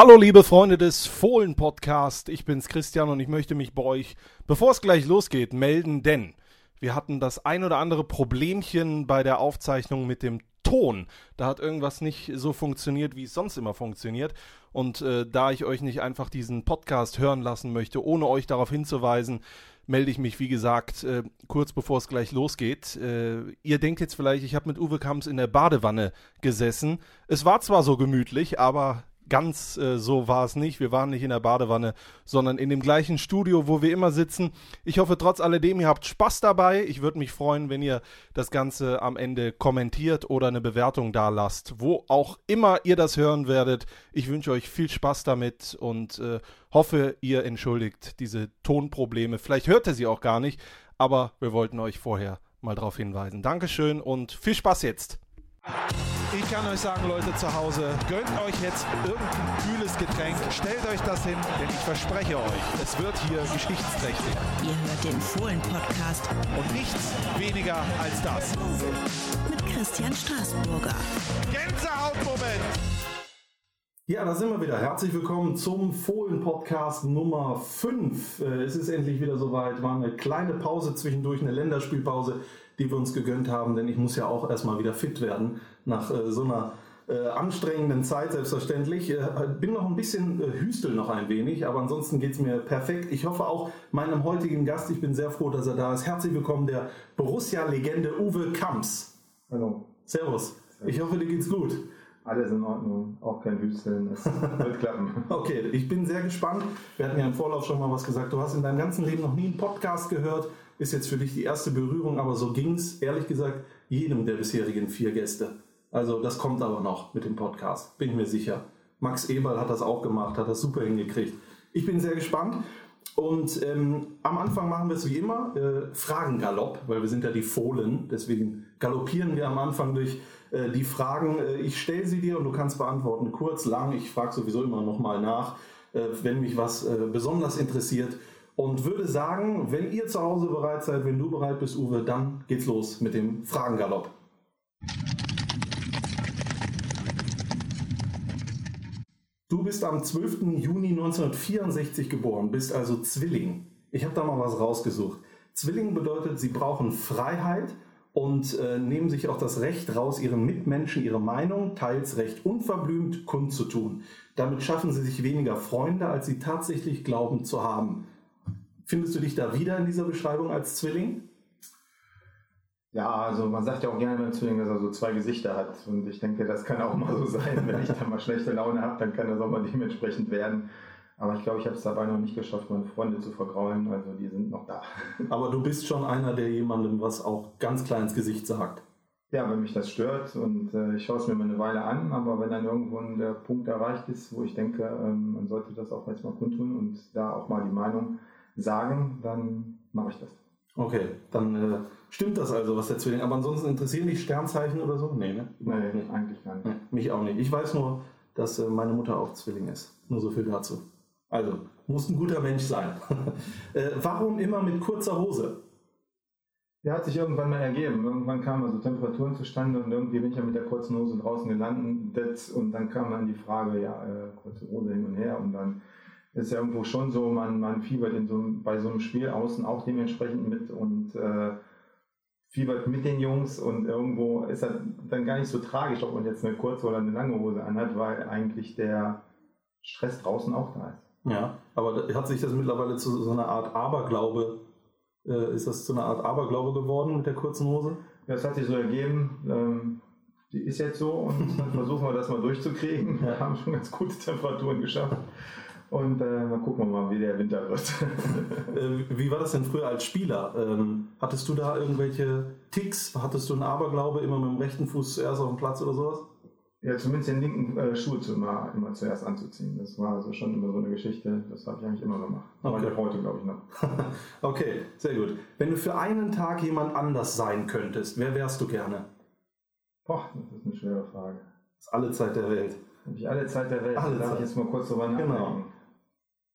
Hallo liebe Freunde des Fohlen Podcast, ich bin's Christian und ich möchte mich bei euch, bevor es gleich losgeht, melden, denn wir hatten das ein oder andere Problemchen bei der Aufzeichnung mit dem Ton. Da hat irgendwas nicht so funktioniert, wie es sonst immer funktioniert. Und äh, da ich euch nicht einfach diesen Podcast hören lassen möchte, ohne euch darauf hinzuweisen, melde ich mich, wie gesagt, äh, kurz bevor es gleich losgeht. Äh, ihr denkt jetzt vielleicht, ich habe mit Uwe Kamps in der Badewanne gesessen. Es war zwar so gemütlich, aber ganz äh, so war es nicht. Wir waren nicht in der Badewanne, sondern in dem gleichen Studio, wo wir immer sitzen. Ich hoffe trotz alledem, ihr habt Spaß dabei. Ich würde mich freuen, wenn ihr das Ganze am Ende kommentiert oder eine Bewertung da lasst, wo auch immer ihr das hören werdet. Ich wünsche euch viel Spaß damit und äh, hoffe, ihr entschuldigt diese Tonprobleme. Vielleicht hört ihr sie auch gar nicht, aber wir wollten euch vorher mal darauf hinweisen. Dankeschön und viel Spaß jetzt. Ich kann euch sagen, Leute zu Hause, gönnt euch jetzt irgendein kühles Getränk, stellt euch das hin, denn ich verspreche euch, es wird hier geschichtsträchtig. Ihr hört den Fohlen-Podcast Und nichts weniger als das. mit Christian Straßburger. Gänsehautmoment! Ja, da sind wir wieder. Herzlich willkommen zum Fohlen-Podcast Nummer 5. Es ist endlich wieder soweit. War eine kleine Pause zwischendurch, eine Länderspielpause, die wir uns gegönnt haben, denn ich muss ja auch erstmal wieder fit werden nach äh, so einer äh, anstrengenden Zeit, selbstverständlich. Äh, bin noch ein bisschen äh, hüstel noch ein wenig, aber ansonsten geht es mir perfekt. Ich hoffe auch meinem heutigen Gast, ich bin sehr froh, dass er da ist. Herzlich willkommen, der Borussia-Legende Uwe Kamps. Hallo. Servus. Ich hoffe, dir geht's gut. Alles in Ordnung, auch kein Hüsteln, es wird klappen. Okay, ich bin sehr gespannt. Wir hatten ja im Vorlauf schon mal was gesagt. Du hast in deinem ganzen Leben noch nie einen Podcast gehört. Ist jetzt für dich die erste Berührung, aber so ging's ehrlich gesagt jedem der bisherigen vier Gäste. Also das kommt aber noch mit dem Podcast, bin ich mir sicher. Max Eberl hat das auch gemacht, hat das super hingekriegt. Ich bin sehr gespannt. Und ähm, am Anfang machen wir es wie immer, äh, Fragengalopp, weil wir sind ja die Fohlen, deswegen galoppieren wir am Anfang durch äh, die Fragen. Äh, ich stelle sie dir und du kannst beantworten, kurz, lang. Ich frage sowieso immer nochmal nach, äh, wenn mich was äh, besonders interessiert. Und würde sagen, wenn ihr zu Hause bereit seid, wenn du bereit bist, Uwe, dann geht's los mit dem Fragengalopp. Du bist am 12. Juni 1964 geboren, bist also Zwilling. Ich habe da mal was rausgesucht. Zwilling bedeutet, sie brauchen Freiheit und äh, nehmen sich auch das Recht raus, ihren Mitmenschen ihre Meinung teils recht unverblümt kundzutun. Damit schaffen sie sich weniger Freunde, als sie tatsächlich glauben zu haben. Findest du dich da wieder in dieser Beschreibung als Zwilling? Ja, also man sagt ja auch gerne beim Zwilling, dass er so zwei Gesichter hat. Und ich denke, das kann auch mal so sein. Wenn ich dann mal schlechte Laune habe, dann kann das auch mal dementsprechend werden. Aber ich glaube, ich habe es dabei noch nicht geschafft, meine Freunde zu vergraulen. Also die sind noch da. Aber du bist schon einer, der jemandem was auch ganz klar ins Gesicht sagt. Ja, wenn mich das stört und äh, ich schaue es mir mal eine Weile an, aber wenn dann irgendwo der Punkt erreicht ist, wo ich denke, ähm, man sollte das auch jetzt mal kundtun und da auch mal die Meinung sagen, dann mache ich das. Okay, dann äh, stimmt das also, was der Zwilling. Aber ansonsten interessieren dich Sternzeichen oder so? Nee, ne? Nee, eigentlich gar nicht. Nee, mich auch nicht. Ich weiß nur, dass äh, meine Mutter auch Zwilling ist. Nur so viel dazu. Also, muss ein guter Mensch sein. äh, warum immer mit kurzer Hose? Ja, hat sich irgendwann mal ergeben. Irgendwann kamen also Temperaturen zustande und irgendwie bin ich ja mit der kurzen Hose draußen gelandet und dann kam dann die Frage, ja, äh, kurze Hose hin und her und dann ist ja irgendwo schon so, man, man fiebert in so, bei so einem Spiel außen auch dementsprechend mit und äh, fiebert mit den Jungs und irgendwo ist das dann gar nicht so tragisch, ob man jetzt eine kurze oder eine lange Hose anhat, weil eigentlich der Stress draußen auch da ist. Ja, aber hat sich das mittlerweile zu so einer Art Aberglaube, äh, ist das zu einer Art Aberglaube geworden mit der kurzen Hose? Ja, das hat sich so ergeben. Ähm, die ist jetzt so und dann versuchen wir das mal durchzukriegen. Wir haben schon ganz gute Temperaturen geschafft. Und äh, mal gucken wir mal, wie der Winter wird. Äh, wie war das denn früher als Spieler? Ähm, hattest du da irgendwelche Ticks? Hattest du einen Aberglaube, immer mit dem rechten Fuß zuerst auf dem Platz oder sowas? ja, zumindest den linken äh, Schuh zu immer, immer zuerst anzuziehen. Das war also schon immer so eine Geschichte. Das habe ich eigentlich immer gemacht. Aber Okay. ich heute, glaube ich, noch. okay, sehr gut. Wenn du für einen Tag jemand anders sein könntest, wer wärst du gerne? Boah, das ist eine schwere Frage. Das ist alle Zeit der Welt. Habe ich alle Zeit der Welt. Alle Darf Zeit. ich jetzt mal kurz drüber nachdenken. Genau.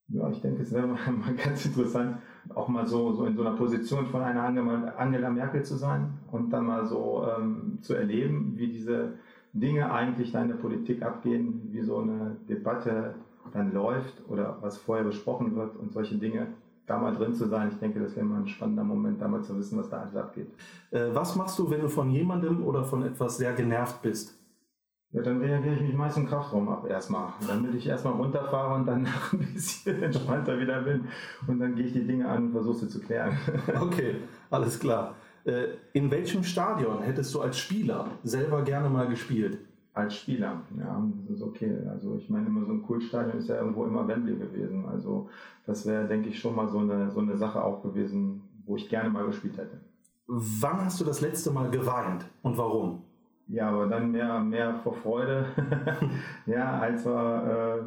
Ja, ich denke, es wäre mal, ganz interessant, auch mal so, so in so einer Position von einer Angela, Angela Merkel zu sein und dann mal so ähm, zu erleben, wie diese Dinge eigentlich da in der Politik abgehen, wie so eine Debatte dann läuft oder was vorher besprochen wird und solche Dinge, da mal drin zu sein, ich denke, das wäre mal ein spannender Moment, da mal zu wissen, was da alles abgeht. Äh, was machst du, wenn du von jemandem oder von etwas sehr genervt bist? Ja, dann reagiere ich mich meist im Kraftraum ab erstmal, damit ich erstmal runterfahre und dann ein bisschen entspannter wieder bin und dann gehe ich die Dinge an und versuche sie zu klären. Okay, alles klar. Äh, in welchem Stadion hättest du als Spieler selber gerne mal gespielt? Als Spieler, ja, das ist okay. Also ich meine immer so ein Kultstadion ist ja irgendwo immer Wembley gewesen. Also das wäre, denke ich, schon mal so eine, so eine Sache auch gewesen, wo ich gerne mal gespielt hätte. Wann hast du das letzte Mal geweint und warum? Ja, aber dann mehr, mehr vor Freude, ja, als wir,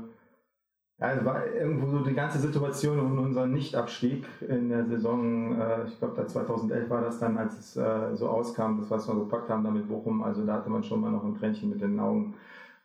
äh, es war irgendwo so die ganze Situation um unseren Nichtabstieg in der Saison, äh, ich glaube, da 2011 war das dann, als es äh, so auskam, das, was wir gepackt haben damit Bochum, also da hatte man schon mal noch ein Tränchen mit den Augen.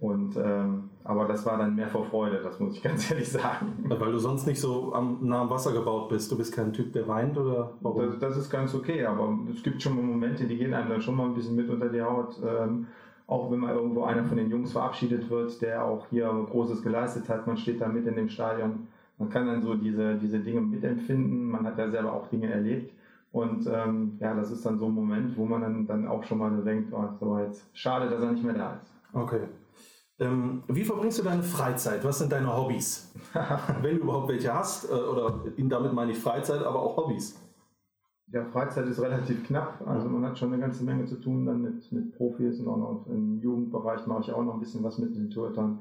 Und, ähm, aber das war dann mehr vor Freude, das muss ich ganz ehrlich sagen. Weil du sonst nicht so am, nah am Wasser gebaut bist. Du bist kein Typ, der weint oder warum? Das, das ist ganz okay, aber es gibt schon mal Momente, die gehen einem dann schon mal ein bisschen mit unter die Haut. Ähm, auch wenn mal irgendwo einer von den Jungs verabschiedet wird, der auch hier Großes geleistet hat, man steht da mit in dem Stadion. Man kann dann so diese, diese Dinge mitempfinden, man hat ja selber auch Dinge erlebt. Und ähm, ja, das ist dann so ein Moment, wo man dann, dann auch schon mal denkt, oh, so jetzt schade, dass er nicht mehr da ist. Okay. Ähm, wie verbringst du deine Freizeit? Was sind deine Hobbys? Wenn du überhaupt welche hast, äh, oder damit meine ich Freizeit, aber auch Hobbys. Ja, Freizeit ist relativ knapp. Also man hat schon eine ganze Menge zu tun dann mit, mit Profis und auch noch im Jugendbereich mache ich auch noch ein bisschen was mit den Torhütern.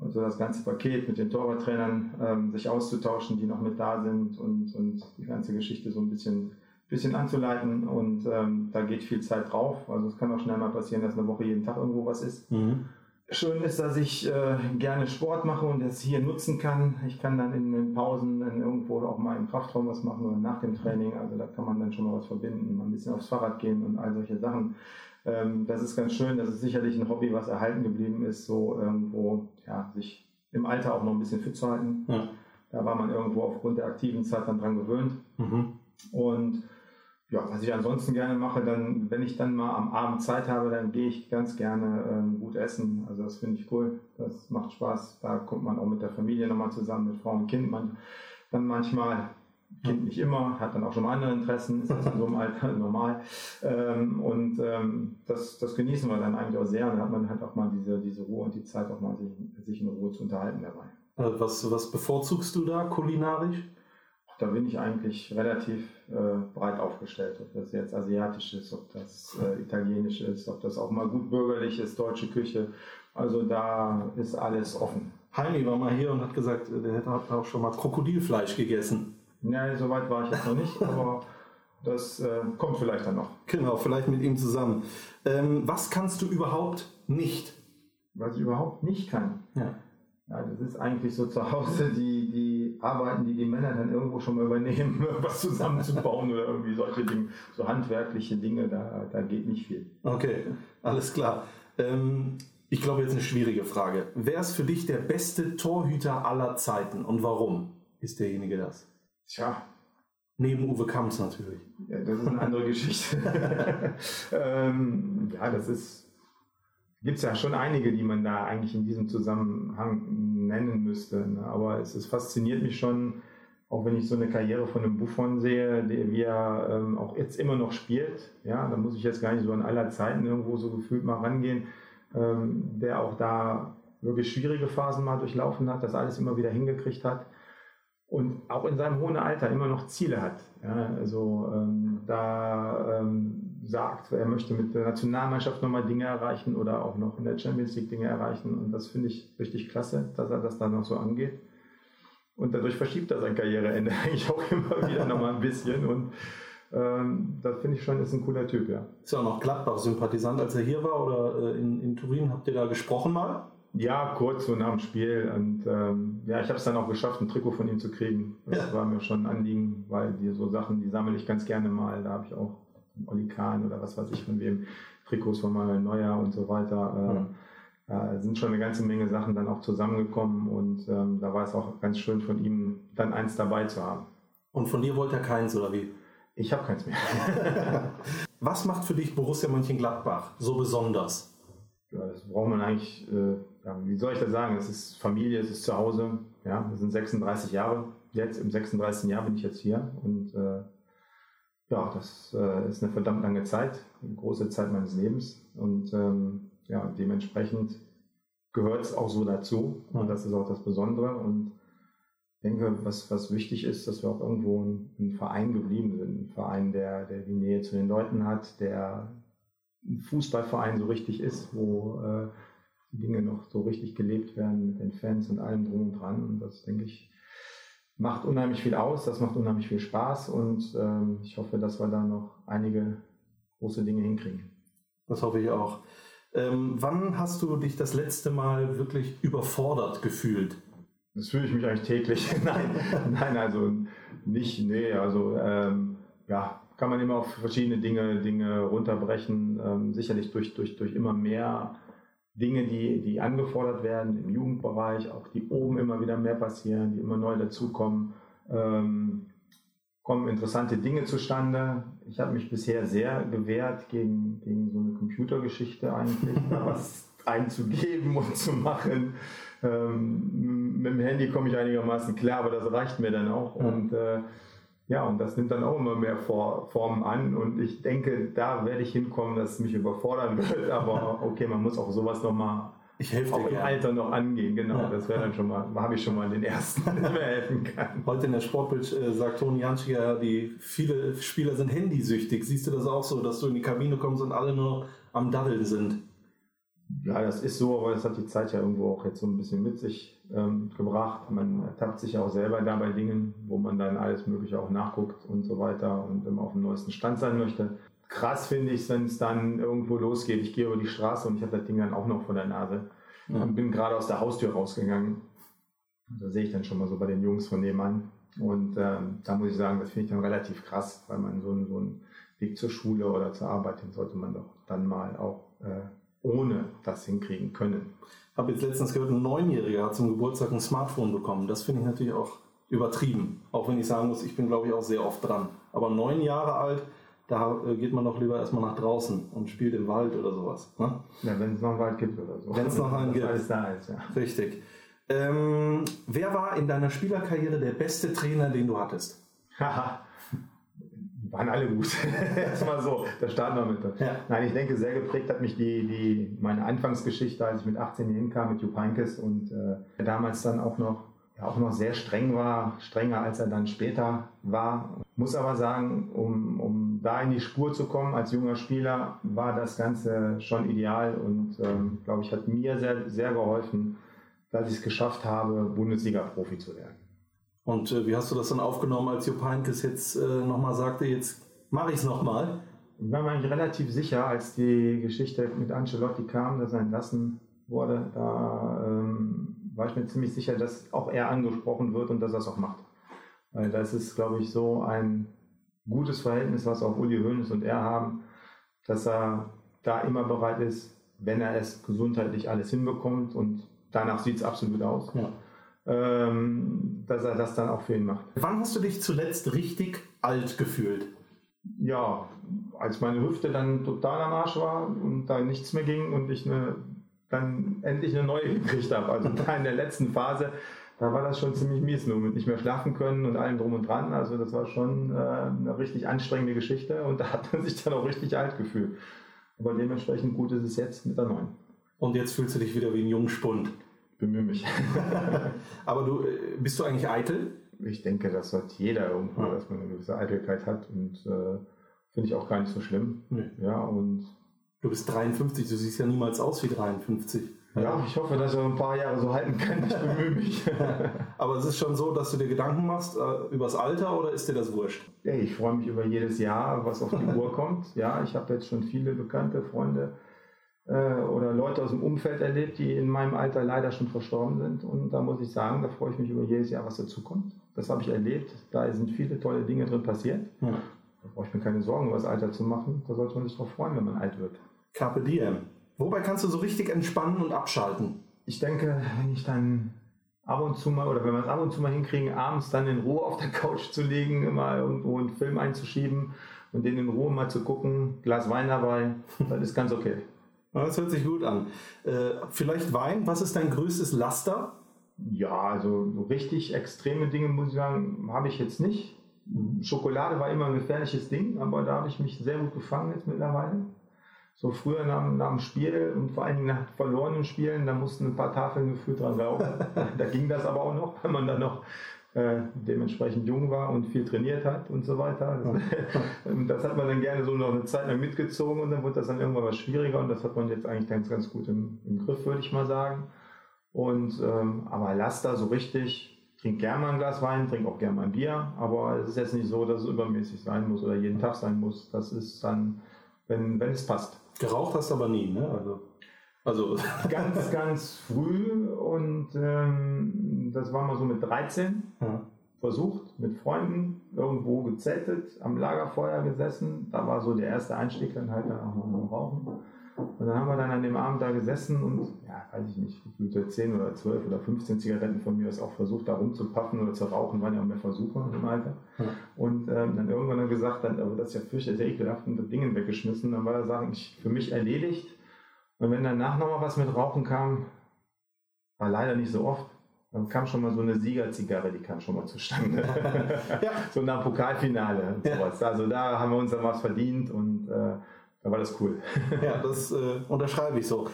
Also das ganze Paket mit den Torwarttrainern, ähm, sich auszutauschen, die noch mit da sind und, und die ganze Geschichte so ein bisschen, bisschen anzuleiten. Und ähm, da geht viel Zeit drauf. Also es kann auch schnell mal passieren, dass eine Woche jeden Tag irgendwo was ist. Mhm. Schön ist, dass ich äh, gerne Sport mache und das hier nutzen kann. Ich kann dann in den Pausen dann irgendwo auch mal im Kraftraum was machen oder nach dem Training. Also da kann man dann schon mal was verbinden, mal ein bisschen aufs Fahrrad gehen und all solche Sachen. Ähm, das ist ganz schön. Das ist sicherlich ein Hobby, was erhalten geblieben ist, so irgendwo ja, sich im Alter auch noch ein bisschen fit zu halten. Ja. Da war man irgendwo aufgrund der aktiven Zeit dann dran gewöhnt. Mhm. Und ja, was ich ansonsten gerne mache, dann, wenn ich dann mal am Abend Zeit habe, dann gehe ich ganz gerne ähm, gut essen. Also das finde ich cool. Das macht Spaß. Da kommt man auch mit der Familie nochmal zusammen, mit Frau und Kind. Man dann manchmal, Kind nicht immer, hat dann auch schon mal andere Interessen, ist das in so einem Alter normal. Ähm, und ähm, das, das genießen wir dann eigentlich auch sehr. Und dann hat man halt auch mal diese, diese Ruhe und die Zeit, auch mal sich, sich in Ruhe zu unterhalten dabei. Äh, Was, was bevorzugst du da kulinarisch? Da bin ich eigentlich relativ äh, breit aufgestellt, ob das jetzt asiatisch ist, ob das äh, italienisch ist, ob das auch mal gut bürgerlich ist, deutsche Küche. Also da ist alles offen. Heini war mal hier und hat gesagt, der hätte auch schon mal Krokodilfleisch gegessen. Ja, so weit war ich jetzt noch nicht, aber das äh, kommt vielleicht dann noch. Genau, vielleicht mit ihm zusammen. Ähm, was kannst du überhaupt nicht? Was ich überhaupt nicht kann. Ja. Ja, das ist eigentlich so zu Hause die, die Arbeiten, die die Männer dann irgendwo schon mal übernehmen, was zusammenzubauen oder irgendwie solche Dinge, so handwerkliche Dinge, da, da geht nicht viel. Okay, alles klar. Ähm, ich glaube, jetzt eine schwierige Frage. Wer ist für dich der beste Torhüter aller Zeiten und warum ist derjenige das? Tja, Neben Uwe Kamps natürlich. Ja, das ist eine andere Geschichte. ähm, ja, das ist. Gibt es ja schon einige, die man da eigentlich in diesem Zusammenhang nennen müsste. Ne? Aber es, es fasziniert mich schon, auch wenn ich so eine Karriere von einem Buffon sehe, der wie er ähm, auch jetzt immer noch spielt. Ja, da muss ich jetzt gar nicht so an aller Zeiten irgendwo so gefühlt mal rangehen, ähm, der auch da wirklich schwierige Phasen mal durchlaufen hat, das alles immer wieder hingekriegt hat und auch in seinem hohen Alter immer noch Ziele hat. Ja, also ähm, da ähm, sagt, er möchte mit der Nationalmannschaft nochmal Dinge erreichen oder auch noch in der Champions League Dinge erreichen. Und das finde ich richtig klasse, dass er das dann noch so angeht. Und dadurch verschiebt er sein Karriereende eigentlich auch immer wieder nochmal ein bisschen. Und ähm, das finde ich schon, ist ein cooler Typ, ja. Ist ja auch noch Gladbach-Sympathisant, als er hier war oder äh, in, in Turin. Habt ihr da gesprochen mal? Ja, kurz so nach dem Spiel. Und ähm, ja, ich habe es dann auch geschafft, ein Trikot von ihm zu kriegen. Das Ja. war mir schon ein Anliegen, weil die so Sachen, die sammle ich ganz gerne mal. Da habe ich auch Olli Kahn oder was weiß ich von wem, Trikots von Manuel Neuer und so weiter. Äh, äh, sind schon eine ganze Menge Sachen dann auch zusammengekommen und ähm, da war es auch ganz schön von ihm dann eins dabei zu haben. Und von dir wollte er keins oder wie? Ich habe keins mehr. Was macht für dich Borussia Mönchengladbach so besonders? Ja, das braucht man eigentlich, äh, ja, wie soll ich das sagen? Es ist Familie, es ist zu Hause. Ja, das sind 36 Jahre. Jetzt im 36. Jahr bin ich jetzt hier und äh, ja, das äh, ist eine verdammt lange Zeit, eine große Zeit meines Lebens. Und ähm, ja, dementsprechend gehört es auch so dazu. Und das ist auch das Besondere. Und ich denke, was, was wichtig ist, dass wir auch irgendwo ein, ein Verein geblieben sind, ein Verein, der, der die Nähe zu den Leuten hat, der ein Fußballverein so richtig ist, wo äh, Dinge noch so richtig gelebt werden mit den Fans und allem drum und dran. Und das denke ich macht unheimlich viel aus, das macht unheimlich viel Spaß und ähm, ich hoffe, dass wir da noch einige große Dinge hinkriegen. Das hoffe ich auch. Ähm, wann hast du dich das letzte Mal wirklich überfordert gefühlt? Das fühle ich mich eigentlich täglich. nein, nein, also nicht, nee, also ähm, ja, kann man immer auf verschiedene Dinge, Dinge runterbrechen. Ähm, sicherlich durch, durch, durch immer mehr Dinge, die, die angefordert werden im Jugendbereich, auch die oben immer wieder mehr passieren, die immer neu dazukommen, ähm, kommen interessante Dinge zustande. Ich habe mich bisher sehr gewehrt gegen, gegen so eine Computergeschichte eigentlich, da was einzugeben und zu machen. Ähm, mit dem Handy komme ich einigermaßen klar, aber das reicht mir dann auch. Und äh, ja, und das nimmt dann auch immer mehr Formen an und ich denke, da werde ich hinkommen, dass es mich überfordern wird, aber okay, man muss auch sowas nochmal ich helfe auch im gerne. Alter noch angehen, genau. Ja. Das wäre dann schon mal, habe ich schon mal den ersten, der mir helfen kann. Heute in der Sportbild äh, sagt Toni Janschiger, die viele Spieler sind handysüchtig. Siehst du das auch so, dass du in die Kabine kommst und alle nur am Daddeln sind? Ja, das ist so, aber das hat die Zeit ja irgendwo auch jetzt so ein bisschen mit sich ähm, gebracht. Man ertappt sich ja auch selber da bei Dingen, wo man dann alles Mögliche auch nachguckt und so weiter und immer auf dem neuesten Stand sein möchte. Krass finde ich, wenn es dann irgendwo losgeht. Ich gehe über die Straße und ich habe das Ding dann auch noch vor der Nase ja. und bin gerade aus der Haustür rausgegangen. Da sehe ich dann schon mal so bei den Jungs von nebenan. Und ähm, da muss ich sagen, das finde ich dann relativ krass, weil man so, so einen Weg zur Schule oder zur Arbeit hin sollte man doch dann mal auch äh, ohne das hinkriegen können. Ich habe jetzt letztens gehört, ein Neunjähriger hat zum Geburtstag ein Smartphone bekommen. Das finde ich natürlich auch übertrieben. Auch wenn ich sagen muss, ich bin glaube ich auch sehr oft dran. Aber neun Jahre alt, da äh, geht man doch lieber erstmal nach draußen und spielt im Wald oder sowas. Ne? Ja, wenn es noch einen Wald gibt oder so. Wenn es noch einen gibt. Alles da ist, ja. Richtig. Ähm, wer war in deiner Spielerkarriere der beste Trainer, den du hattest? Haha waren alle gut. Erstmal so, da starten wir mit. Ja. Nein, ich denke, sehr geprägt hat mich die, die, meine Anfangsgeschichte, als ich mit 18 hier hinkam mit Jupp Heynckes und äh, damals dann auch noch, ja, auch noch sehr streng war, strenger als er dann später war. Muss aber sagen, um, um da in die Spur zu kommen als junger Spieler, war das Ganze schon ideal und ähm, glaube ich, hat mir sehr, sehr geholfen, dass ich es geschafft habe, Bundesliga-Profi zu werden. Und äh, wie hast du das dann aufgenommen, als Jupp Heynckes jetzt äh, nochmal sagte, jetzt mache ich es nochmal? Ich war mir eigentlich relativ sicher, als die Geschichte mit Ancelotti kam, dass er entlassen wurde, da ähm, war ich mir ziemlich sicher, dass auch er angesprochen wird und dass er es auch macht. Weil das ist, glaube ich, so ein gutes Verhältnis, was auch Uli Hoeneß und er haben, dass er da immer bereit ist, wenn er es gesundheitlich alles hinbekommt und danach sieht es absolut aus. Ja ähm, dass er das dann auch für ihn macht. Wann hast du dich zuletzt richtig alt gefühlt? Ja, als meine Hüfte dann total am Arsch war und da nichts mehr ging und ich eine, dann endlich eine neue gekriegt habe. Also da in der letzten Phase, da war das schon ziemlich mies, nur mit nicht mehr schlafen können und allem drum und dran. Also das war schon äh, eine richtig anstrengende Geschichte und da hat man sich dann auch richtig alt gefühlt. Aber dementsprechend gut ist es jetzt mit der neuen. Und jetzt fühlst du dich wieder wie ein Jungspund bemühe mich. Aber du, äh, bist du eigentlich eitel? Ich denke, das hat jeder irgendwo, ja. dass man eine gewisse Eitelkeit hat und äh, finde ich auch gar nicht so schlimm. Nee. Ja, und du bist 53, du siehst ja niemals aus wie 53. Ja, ich hoffe, dass er ein paar Jahre so halten kann. Ich bemühe mich. Aber es ist schon so, dass du dir Gedanken machst äh, über das Alter oder ist dir das wurscht? Ja, ich freue mich über jedes Jahr, was auf die Uhr kommt. Ja, ich habe jetzt schon viele bekannte Freunde, äh, oder Leute aus dem Umfeld erlebt, die in meinem Alter leider schon verstorben sind. Und da muss ich sagen, da freue ich mich über jedes Jahr, was dazukommt. Das habe ich erlebt. Da sind viele tolle Dinge drin passiert. Ja. Da brauche ich mir keine Sorgen über das Alter zu machen. Da sollte man sich darauf freuen, wenn man alt wird. Carpe diem. Wobei kannst du so richtig entspannen und abschalten? Ich denke, wenn ich dann ab und zu mal, oder wenn wir es ab und zu mal hinkriegen, abends dann in Ruhe auf der Couch zu liegen, mal irgendwo einen Film einzuschieben und den in Ruhe mal zu gucken, Glas Wein dabei, das ist ganz okay. Das hört sich gut an. Äh, vielleicht Wein, was ist dein größtes Laster? Ja, also so richtig extreme Dinge, muss ich sagen, habe ich jetzt nicht. Schokolade war immer ein gefährliches Ding, aber da habe ich mich sehr gut gefangen jetzt mittlerweile. So früher nach, nach dem Spiel und vor allen Dingen nach verlorenen Spielen, da mussten ein paar Tafeln gefühlt dran laufen. da ging das aber auch noch, wenn man dann noch äh, dementsprechend jung war und viel trainiert hat und so weiter. Das, das, hat man dann gerne so noch eine Zeit lang mitgezogen und dann wurde das dann irgendwann was schwieriger und das hat man jetzt eigentlich ganz, ganz gut im, im Griff, würde ich mal sagen. Und ähm, aber Laster so richtig, trink gerne mal ein Glas Wein, trink auch gerne mal ein Bier, aber es ist jetzt nicht so, dass es übermäßig sein muss oder jeden Tag sein muss. Das ist dann, wenn, wenn es passt. Geraucht hast du aber nie, ne? Also, also. ganz, ganz früh und ähm, das war mal so mit 13. Ja. Versucht, mit Freunden irgendwo gezeltet, am Lagerfeuer gesessen. Da war so der erste Einstieg dann halt dann auch mal im Rauchen. Und dann haben wir dann an dem Abend da gesessen und, ja, weiß ich nicht, gefühlte 10 oder 12 oder 15 Zigaretten von mir aus auch versucht, da rumzupaffen oder zu rauchen, waren ja auch mehr Versuche im Alter. Ja. Und ähm, dann irgendwann dann gesagt, dann, aber das ist ja fürchterlich ekelhaft und das Ding weggeschmissen. Dann war er sagen, ich, für mich erledigt. Und wenn danach nochmal was mit Rauchen kam, war leider nicht so oft, dann kam schon mal so eine Siegerzigarre, die kam schon mal zustande. ja. So nach Pokalfinale und sowas. Ja. Also da haben wir uns dann was verdient und äh, da war das cool. ja, das äh, unterschreibe ich so.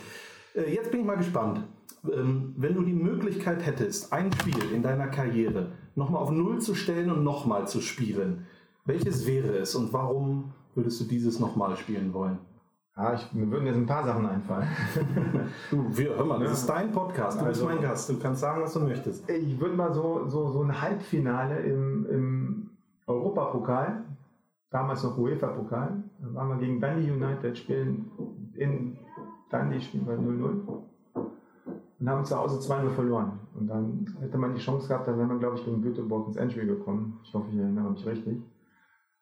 Äh, jetzt bin ich mal gespannt. Ähm, wenn du die Möglichkeit hättest, ein Spiel in deiner Karriere nochmal auf Null zu stellen und nochmal zu spielen, welches wäre es und warum würdest du dieses nochmal spielen wollen? Ja, ich, mir würden jetzt ein paar Sachen einfallen. du, wir, hör mal, das ist dein Podcast, du also, bist mein Gast, du kannst sagen, was du möchtest. Ich würde mal so, so, so ein Halbfinale im, im Europapokal damals noch UEFA-Pokal. Da waren wir gegen Dundee United, spielen in Dundee spielen wir 0-0 und haben zu Hause 2-0 verloren. Und dann hätte man die Chance gehabt, dann wäre man, glaube ich, gegen Göteborg ins Endspiel gekommen. Ich hoffe, ich erinnere mich richtig.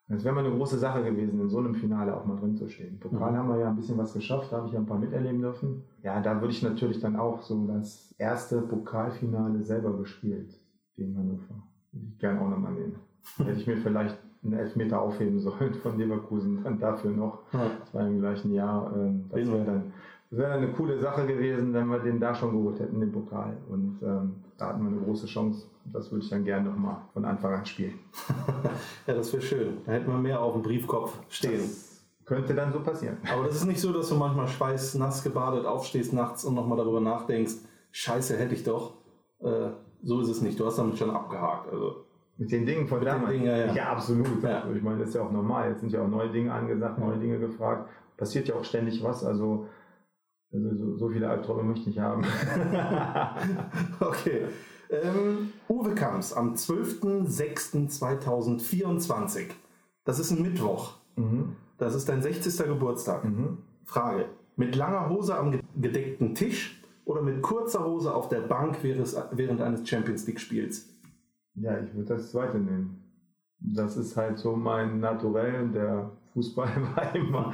Das wäre mal eine große Sache gewesen, in so einem Finale auch mal drin zu stehen. Pokal mhm. haben wir ja ein bisschen was geschafft, da habe ich ja ein paar miterleben dürfen. Ja, da würde ich natürlich dann auch so das erste Pokalfinale selber gespielt gegen Hannover. Würde ich gerne auch nochmal nehmen. Hätte ich mir vielleicht einen Elfmeter aufheben sollen von Leverkusen dann dafür noch. Ja. Das war im gleichen Jahr. Ähm, das wäre dann, das wär eine coole Sache gewesen, wenn wir den da schon geholt hätten, den Pokal. Und ähm, da hatten wir eine große Chance. Das würde ich dann gerne nochmal von Anfang an spielen. ja, das wäre schön. Da hätten wir mehr auf dem Briefkopf stehen. Das könnte dann so passieren. Aber das ist nicht so, dass du manchmal schweißnass gebadet aufstehst nachts und nochmal darüber nachdenkst, scheiße, hätte ich doch. Äh, so ist es nicht. Du hast damit schon abgehakt. Also mit den Dingen von Mit damals. Dingen, ja, ja. ja, absolut. Ja. Ich meine, das ist ja auch normal. Jetzt sind ja auch neue Dinge angesagt, neue Dinge gefragt. Passiert ja auch ständig was. Also, also so, so viele Albträume möchte ich nicht haben. okay. Ähm, Uwe Kamps am 12.06.2024. Das ist ein Mittwoch. Mhm. Das ist dein 60. Geburtstag. Mhm. Frage. Mit langer Hose am gedeckten Tisch oder mit kurzer Hose auf der Bank während eines Champions League Spiels? Ja, ich würde das zweite nehmen. Das ist halt so mein Naturell. Der Fußball war immer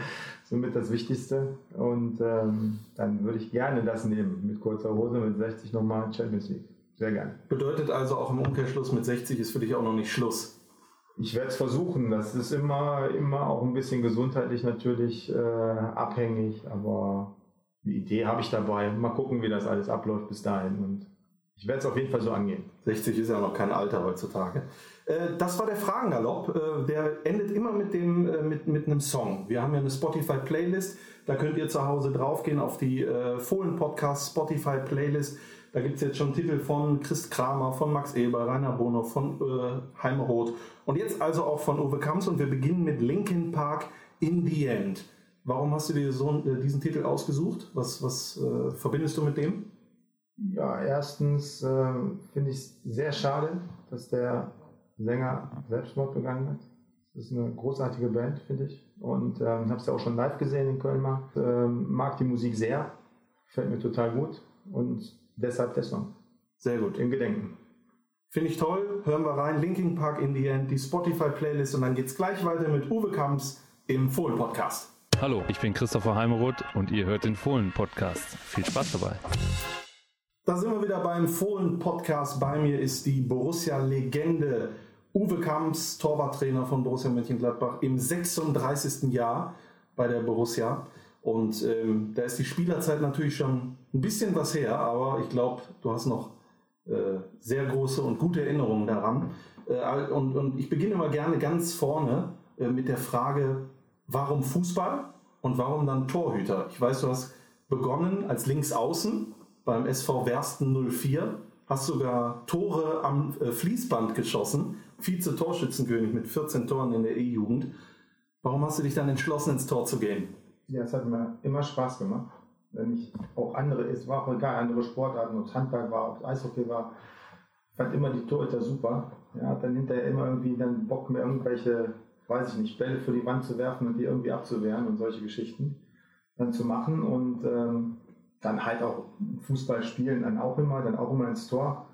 somit das Wichtigste. Und ähm, dann würde ich gerne das nehmen. Mit kurzer Hose, mit 60 nochmal Champions League. Sehr gerne. Bedeutet also auch im Umkehrschluss mit 60 ist für dich auch noch nicht Schluss? Ich werde es versuchen. Das ist immer, immer auch ein bisschen gesundheitlich natürlich äh, abhängig. Aber die Idee habe ich dabei. Mal gucken, wie das alles abläuft bis dahin. Und ich werde es auf jeden Fall so angehen. 60 ist ja noch kein Alter heutzutage. Äh, das war der Fragengalopp. Äh, der endet immer mit, dem, äh, mit, mit einem Song. Wir haben ja eine Spotify-Playlist. Da könnt ihr zu Hause draufgehen auf die Fohlen-Podcast Spotify-Playlist. Da gibt es jetzt schon Titel von Christ Kramer, von Max Eber, Rainer Bono, von äh, Heimeroth und jetzt also auch von Uwe Kamps. Und wir beginnen mit Linkin Park in the End. Warum hast du dir so, diesen Titel ausgesucht? Was, was äh, verbindest du mit dem? Ja, erstens äh, finde ich es sehr schade, dass der Sänger Selbstmord begangen hat. Das ist eine großartige Band, finde ich. Und ähm, habe es ja auch schon live gesehen in Köln mal. Ähm, mag die Musik sehr, gefällt mir total gut und deshalb der Song. Sehr gut. Im Gedenken. Finde ich toll. Hören wir rein. Linking Park in the End, die Spotify-Playlist und dann geht es gleich weiter mit Uwe Kamps im Fohlen-Podcast. Hallo, ich bin Christopher Heimeroth und ihr hört den Fohlen-Podcast. Viel Spaß dabei. Da sind wir wieder beim Fohlen-Podcast. Bei mir ist die Borussia-Legende Uwe Kamps, Torwarttrainer von Borussia Mönchengladbach im 36. Jahr bei der Borussia. Und ähm, da ist die Spielerzeit natürlich schon ein bisschen was her, aber ich glaube, du hast noch äh, sehr große und gute Erinnerungen daran. Äh, und, und, ich beginne mal gerne ganz vorne äh, mit der Frage, warum Fußball und warum dann Torhüter? Ich weiß, du hast begonnen als Linksaußen beim SV Wersten 04, hast sogar Tore am äh, Fließband geschossen, Vize-Torschützenkönig mit 14 Toren in der E-Jugend. Warum hast du dich dann entschlossen, ins Tor zu gehen? Ja, es hat mir immer Spaß gemacht. Wenn ich auch andere, es war auch egal, andere Sportarten, ob es Handball war, ob es Eishockey war, fand immer die Torhüter super. Ja, dann hinterher immer irgendwie dann Bock mir irgendwelche, weiß ich nicht, Bälle für die Wand zu werfen und die irgendwie abzuwehren und solche Geschichten dann zu machen und ähm, dann halt auch Fußball spielen, dann auch immer, dann auch immer ins Tor.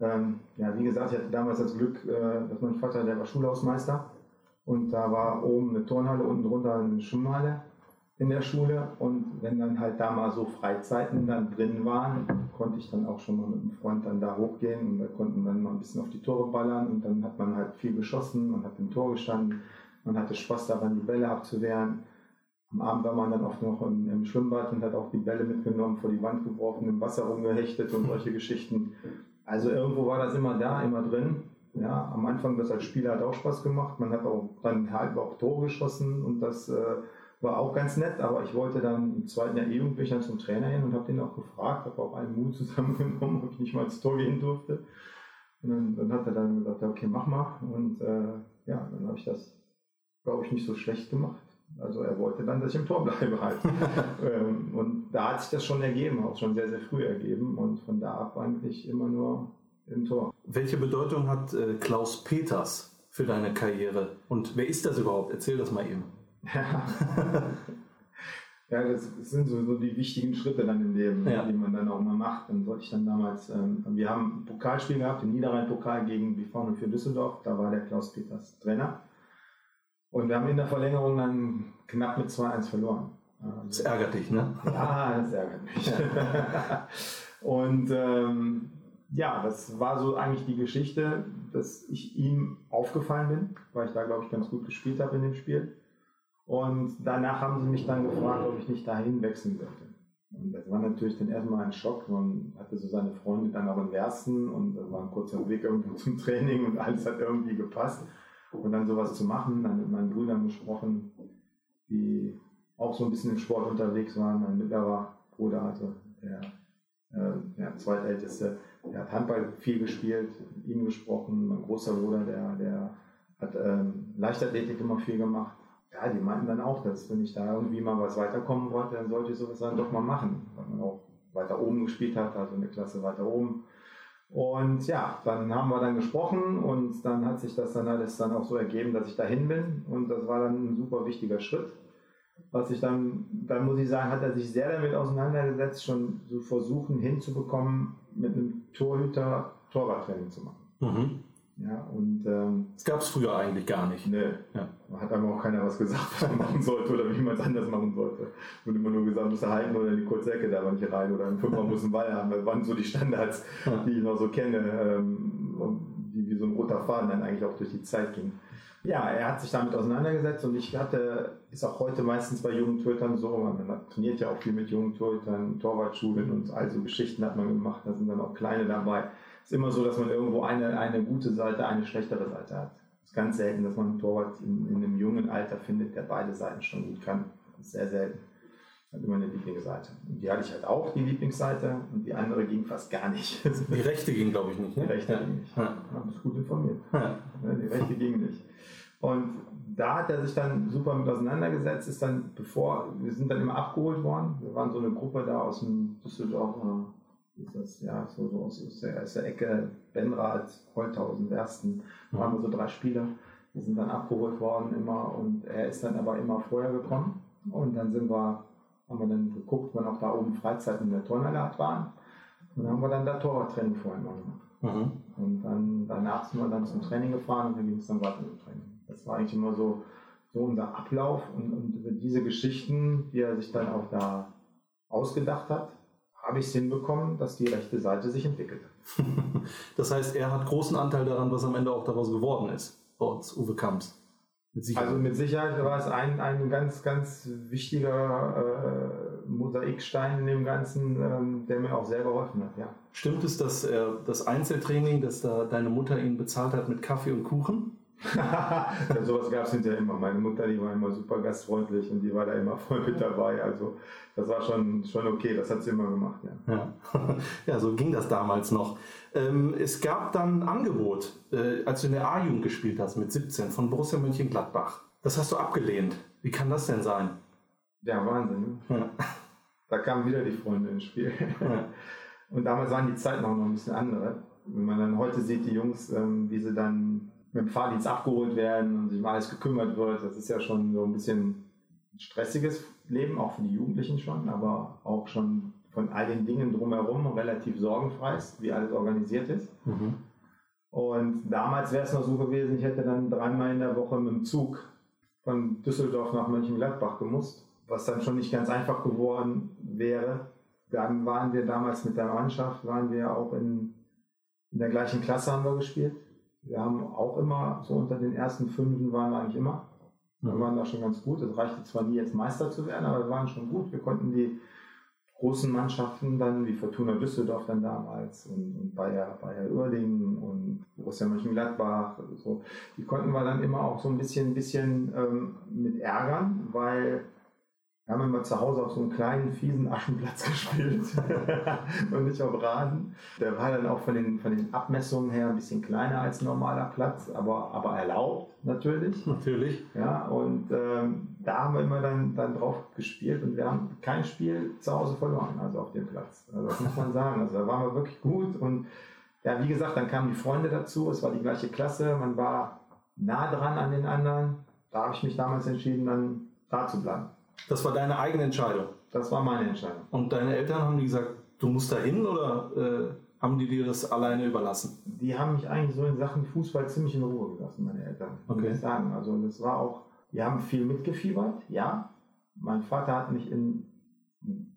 Ähm, ja, wie gesagt, ich hatte damals das Glück, äh, dass mein Vater, der war Schulhausmeister und da war oben eine Turnhalle, unten drunter eine Schwimmhalle in der Schule und wenn dann halt da mal so Freizeiten dann drin waren, konnte ich dann auch schon mal mit einem Freund dann da hochgehen und wir konnten dann mal ein bisschen auf die Tore ballern und dann hat man halt viel geschossen, man hat im Tor gestanden, man hatte Spaß daran, die Bälle abzuwehren. Am Abend war man dann oft noch im, im Schwimmbad und hat auch die Bälle mitgenommen, vor die Wand geworfen, im Wasser rumgehechtet und solche Geschichten. Also irgendwo war das immer da, immer drin. Ja, am Anfang das als Spieler hat auch Spaß gemacht. Man hat auch dann halt auch Tore geschossen und das äh, war auch ganz nett, aber ich wollte dann im zweiten Jahr E-Jugendlich dann zum Trainer hin und habe den auch gefragt, habe auch einen Mut zusammengenommen, ob ich nicht mal ins Tor gehen durfte. Und dann, dann hat er dann gesagt, okay, mach mal. Und äh, ja, dann habe ich das, glaube ich, nicht so schlecht gemacht. Also er wollte dann, dass ich im Tor bleibe halt. ähm, und da hat sich das schon ergeben, auch schon sehr, sehr früh ergeben. Und von da ab eigentlich immer nur im Tor. Welche Bedeutung hat äh, Klaus Peters für deine Karriere? Und wer ist das überhaupt? Erzähl das mal eben. Ja. ja, das sind so, so, die wichtigen Schritte dann im Leben, ja. die man dann auch mal macht. Dann sollte ich dann damals, ähm, wir haben ein Pokalspiel gehabt, den Niederrhein-Pokal gegen BV für Düsseldorf, da war der Klaus Peters Trainer. Und wir haben in der Verlängerung dann knapp mit 2-1 verloren. Das ärgert dich, ne? Ja, das ärgert mich. und ähm, ja, das war so eigentlich die Geschichte, dass ich ihm aufgefallen bin, weil ich da, glaube ich, ganz gut gespielt habe in dem Spiel. Und danach haben sie mich dann gefragt, ob ich nicht dahin wechseln würde. Und das war natürlich dann erstmal ein Schock. Man hatte so seine Freunde dann auch in Wersten und war ein kurzer Weg irgendwo zum Training und alles hat irgendwie gepasst. Und dann sowas zu machen, dann mit meinen Brüdern gesprochen, die auch so ein bisschen im Sport unterwegs waren. Mein mittlerer Bruder hatte, der, äh, der zweitälteste, der hat Handball viel gespielt, mit ihm gesprochen. Mein großer Bruder, der, der hat ähm, Leichtathletik immer viel gemacht ja, die meinten dann auch, dass wenn ich da irgendwie mal was weiterkommen wollte, dann sollte ich sowas dann doch mal machen, weil man auch weiter oben gespielt hat, also eine Klasse weiter oben. Und ja, dann haben wir dann gesprochen und dann hat sich das dann alles dann auch so ergeben, dass ich dahin bin und das war dann ein super wichtiger Schritt. Was ich dann, dann muss ich sagen, hat er sich sehr damit auseinandergesetzt, schon so versuchen hinzubekommen, mit einem Torhüter Torwarttraining zu machen. Mhm. Ja, und ähm, das gab es früher eigentlich gar nicht. Nee. Ja. Hat einem auch keiner was gesagt, was man machen sollte oder wie man es anders machen sollte. Wurde immer nur gesagt, muss er halten oder in die kurze Ecke da nicht rein oder im Fünfer muss ein Ball haben. Das waren so die Standards, die ich noch so kenne, ähm, die wie so ein roter Faden dann eigentlich auch durch die Zeit ging. Ja, er hat sich damit auseinandergesetzt und ich hatte, ist auch heute meistens bei jungen Torhütern so, man trainiert ja auch viel mit jungen Torhütern, Torwartschulen und all so Geschichten hat man gemacht, da sind dann auch kleine dabei ist immer so, dass man irgendwo eine, eine gute Seite, eine schlechtere Seite hat. Es ist ganz selten, dass man einen Torwart in, in einem jungen Alter findet, der beide Seiten schon gut kann. Sehr selten. Hat immer eine Lieblingsseite. Und die hatte ich halt auch, die Lieblingsseite, und die andere ging fast gar nicht. Die rechte ging, glaube ich, nicht. Ne? Die rechte ja. ging nicht. Ja. Ja, bist gut informiert. Ja. Die rechte ging nicht. Und da hat er sich dann super mit auseinandergesetzt, ist dann, bevor, wir sind dann immer abgeholt worden. Wir waren so eine Gruppe da aus dem Düsseldorfer ist das ja so, so aus, der, aus der Ecke Benrath, Holthausen, Wersten, da waren wir so drei Spieler. Die sind dann abgeholt worden immer und er ist dann aber immer vorher gekommen. Und dann sind wir, haben wir dann geguckt, wann auch da oben Freizeiten in der Turnhalle waren. Und dann haben wir dann da Torwarttraining vorher mal gemacht. Mhm. Und dann danach sind wir dann zum Training gefahren und dann ging es dann weiter mit Training. Das war eigentlich immer so, so unser Ablauf und, und über diese Geschichten, die er sich dann auch da ausgedacht hat, habe ich es hinbekommen, dass die rechte Seite sich entwickelt. das heißt, er hat großen Anteil daran, was am Ende auch daraus geworden ist, trotz Uwe Kamps. Mit. Also mit Sicherheit war es ein, ein ganz, ganz wichtiger äh, Mosaikstein in dem Ganzen, ähm, der mir auch sehr geholfen hat, ja. Stimmt es, dass er das Einzeltraining, das da deine Mutter ihn bezahlt hat mit Kaffee und Kuchen? Ja, sowas gab es hinterher immer. Meine Mutter, die war immer super gastfreundlich und die war da immer voll mit dabei. Also das war schon, schon okay, das hat sie immer gemacht. Ja, Ja, ja so ging das damals noch. Ähm, es gab dann ein Angebot, äh, als du in der A-Jugend gespielt hast mit 17 von Borussia Mönchengladbach. Das hast du abgelehnt. Wie kann das denn sein? ja Wahnsinn. Ne? Ja. Da kamen wieder die Freunde ins Spiel. Und damals waren die Zeiten auch noch ein bisschen andere. Wenn man dann heute sieht, die Jungs, ähm, wie sie dann mit dem Fahrdienst abgeholt werden und sich um alles gekümmert wird, das ist ja schon so ein bisschen ein stressiges Leben, auch für die Jugendlichen schon, aber auch schon von all den Dingen drumherum relativ sorgenfrei ist, wie alles organisiert ist. Mhm. Und damals wäre es noch so gewesen, ich hätte dann dreimal in der Woche mit dem Zug von Düsseldorf nach Mönchengladbach gemusst, was dann schon nicht ganz einfach geworden wäre. Dann waren wir damals mit der Mannschaft, waren wir auch in, in der gleichen Klasse haben wir gespielt. Wir haben auch immer, so unter den ersten Fünfen waren wir eigentlich immer. Wir waren da schon ganz gut. Es reichte zwar nie jetzt Meister zu werden, aber wir waren schon gut. Wir konnten die großen Mannschaften dann, wie Fortuna Düsseldorf dann damals und, und Bayer, Bayer Uerdingen und Borussia Mönchengladbach, so, die konnten wir dann immer auch so ein bisschen, bisschen ähm, mit ärgern, weil wir haben immer zu Hause auf so einem kleinen, fiesen Aschenplatz gespielt und nicht auf Rasen. Der war dann auch von den, von den Abmessungen her ein bisschen kleiner als ein normaler Platz, aber, aber erlaubt natürlich. Natürlich. Ja, und ähm, da haben wir immer dann, dann drauf gespielt und wir haben kein Spiel zu Hause verloren, also auf dem Platz. Also das muss man sagen. Also da waren wir wirklich gut und ja, wie gesagt, dann kamen die Freunde dazu, es war die gleiche Klasse, man war nah dran an den anderen. Da habe ich mich damals entschieden, dann da zu bleiben. Das war deine eigene Entscheidung. Das war meine Entscheidung. Und deine Eltern haben die gesagt, du musst da hin oder äh, haben die dir das alleine überlassen? Die haben mich eigentlich so in Sachen Fußball ziemlich in Ruhe gelassen, meine Eltern. Muss Okay. ich sagen. Also das war auch, die haben viel mitgefiebert, ja. Mein Vater hat mich in,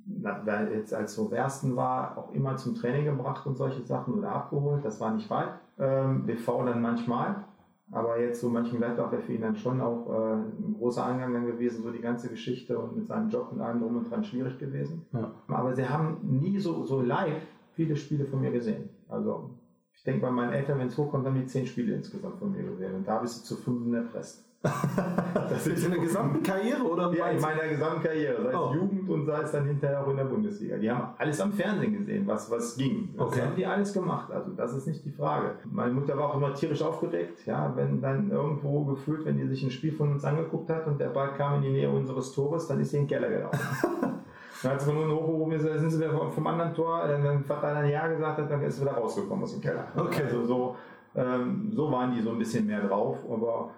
weil jetzt als so Wersten war, auch immer zum Training gebracht und solche Sachen oder abgeholt. Das war nicht weit. Ähm, BV dann manchmal. Aber jetzt so Mönchengladbach wäre für ihn dann schon auch äh, ein großer Eingang dann gewesen, so die ganze Geschichte und mit seinem Job und allem drum und dran schwierig gewesen. Ja. Aber sie haben nie so, so live viele Spiele von mir gesehen. Also ich denke bei meinen Eltern, wenn es hochkommt, haben die zehn Spiele insgesamt von mir gesehen. Und da bist du zu fünf erpresst. Das ist in der gesamten Karriere oder? Ja, in meiner gesamten Karriere, sei es Oh. Jugend und sei es dann hinterher auch in der Bundesliga. Die haben alles am Fernsehen gesehen, was, was ging. Das Okay. haben die alles gemacht. Also das ist nicht die Frage. Meine Mutter war auch immer tierisch aufgeregt, ja, wenn dann irgendwo gefühlt, wenn die sich ein Spiel von uns angeguckt hat und der Ball kam in die Nähe unseres Tores, dann ist sie in den Keller gelaufen. Dann hat sie unten hochgehoben, ist, sind sie wieder vom, anderen Tor, äh, wenn Vater dann Ja gesagt hat, dann ist sie wieder rausgekommen aus dem Keller. Okay. Also so, ähm, so waren die so ein bisschen mehr drauf, aber